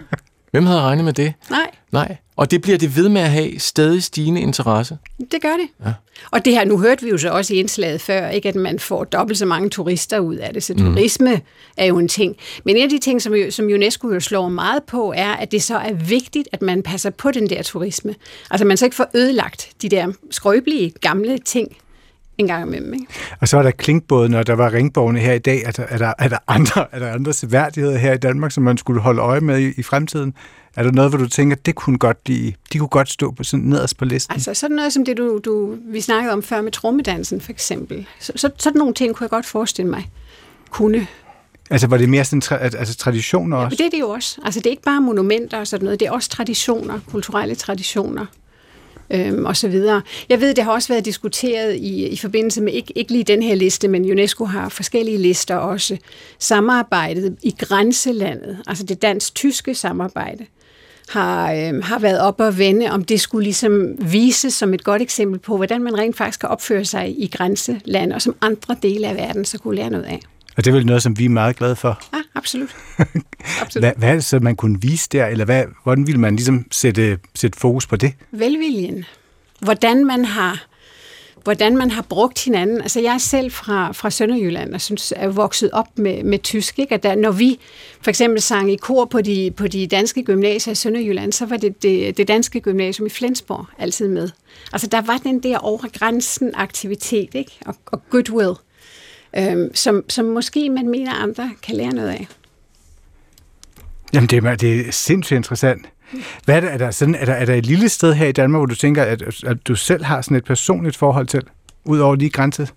S2: Hvem havde regnet med det?
S13: Nej.
S2: Nej. Og det bliver det ved med at have stadig stigende interesse.
S13: Det gør det.
S2: Ja.
S13: Og det her, nu hørte vi jo så også i indslaget før, ikke, at man får dobbelt så mange turister ud af det. Så turisme mm. er jo en ting. Men en af de ting, som, som UNESCO jo slår meget på, er, at det så er vigtigt, at man passer på den der turisme. Altså man så ikke får ødelagt de der skrøbelige gamle ting en gang imellem. Ikke?
S3: Og så er der klinkbåden, og der var ringborgene her i dag. Er der, er der, er der, andre, er der andre seværdigheder her i Danmark, som man skulle holde øje med i, i fremtiden? Er der noget, hvor du tænker, det kunne godt lide, de kunne godt stå på sådan nederst på listen?
S13: Altså sådan noget som det, du, du, vi snakkede om før med trommedansen for eksempel. Så, så, sådan nogle ting kunne jeg godt forestille mig kunne.
S3: Altså var det mere sådan, tra- altså traditioner
S13: Ja,
S3: også?
S13: men det er det jo også. Altså det er ikke bare monumenter og sådan noget, det er også traditioner, kulturelle traditioner øhm, og så videre. Jeg ved, det har også været diskuteret i, i forbindelse med, ikke, ikke lige den her liste, men UNESCO har forskellige lister også, samarbejdet i grænselandet, altså det dansk-tyske samarbejde, har, øh, har været op og vende, om det skulle ligesom vise som et godt eksempel på, hvordan man rent faktisk kan opføre sig i grænseland, og som andre dele af verden så kunne lære noget af.
S3: Og det er vel noget, som vi er meget glade for.
S13: Ja, absolut. absolut.
S3: Hvad, hvad er det så, man kunne vise der, eller hvad, hvordan ville man ligesom sætte, sætte fokus på det?
S13: velviljen. Hvordan man har hvordan man har brugt hinanden. Altså jeg er selv fra, fra Sønderjylland og synes, er vokset op med, med tysk. Ikke? At der, når vi for eksempel sang i kor på de, på de danske gymnasier i Sønderjylland, så var det, det det danske gymnasium i Flensborg altid med. Altså der var den der over grænsen aktivitet ikke? Og, og goodwill, øhm, som, som måske man mener andre kan lære noget af.
S3: Jamen, det er, det er sindssygt interessant. Hvad er, det, er, der sådan, er, der, er der et lille sted her i Danmark, hvor du tænker, at, at du selv har sådan et personligt forhold til, ud over lige grænse?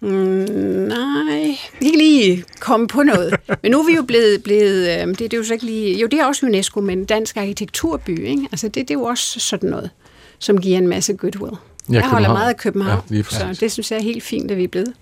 S13: Mm, nej, ikke lige komme på noget. Men nu er vi jo blevet, blevet øh, det, det er jo så ikke lige, jo det er også UNESCO, men Dansk Arkitekturby, ikke? Altså det, det er jo også sådan noget, som giver en masse goodwill.
S3: Ja,
S13: jeg holder meget af København,
S3: Ja,
S13: så det synes jeg er helt fint, at vi er blevet.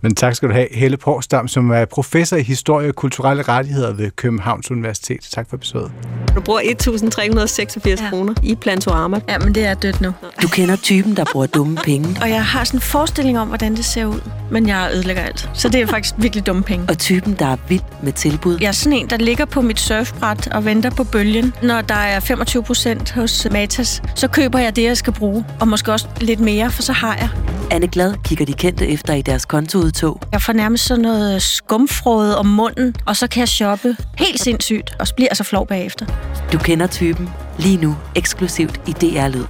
S3: Men tak skal du have, Helle Porsdam, som er professor i historie og kulturelle rettigheder ved Københavns Universitet. Tak for besøget.
S14: Du bruger 1.386 ja. kroner i Plantorama.
S15: Ja, men det er dødt nu.
S16: Du kender typen, der bruger dumme penge.
S15: Og jeg har sådan en forestilling om, hvordan det ser ud. Men jeg ødelægger alt. Så det er faktisk virkelig dumme penge.
S16: Og typen, der er vild med tilbud.
S15: Jeg er sådan en, der ligger på mit surfbræt og venter på bølgen. Når der er 25 procent hos Matas, så køber jeg det, jeg skal bruge. Og måske også lidt mere, for så har jeg.
S16: Anne Glad kigger de kendte efter i deres kontoudtog.
S15: Jeg får nærmest sådan noget skumfrode om munden, og så kan jeg shoppe helt sindssygt, og så bliver jeg så flov bagefter.
S16: Du kender typen. Lige nu eksklusivt i DR Lyd.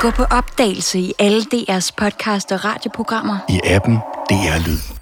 S17: Gå på opdagelse i alle DR's podcast og radioprogrammer.
S18: I appen DR Lyd.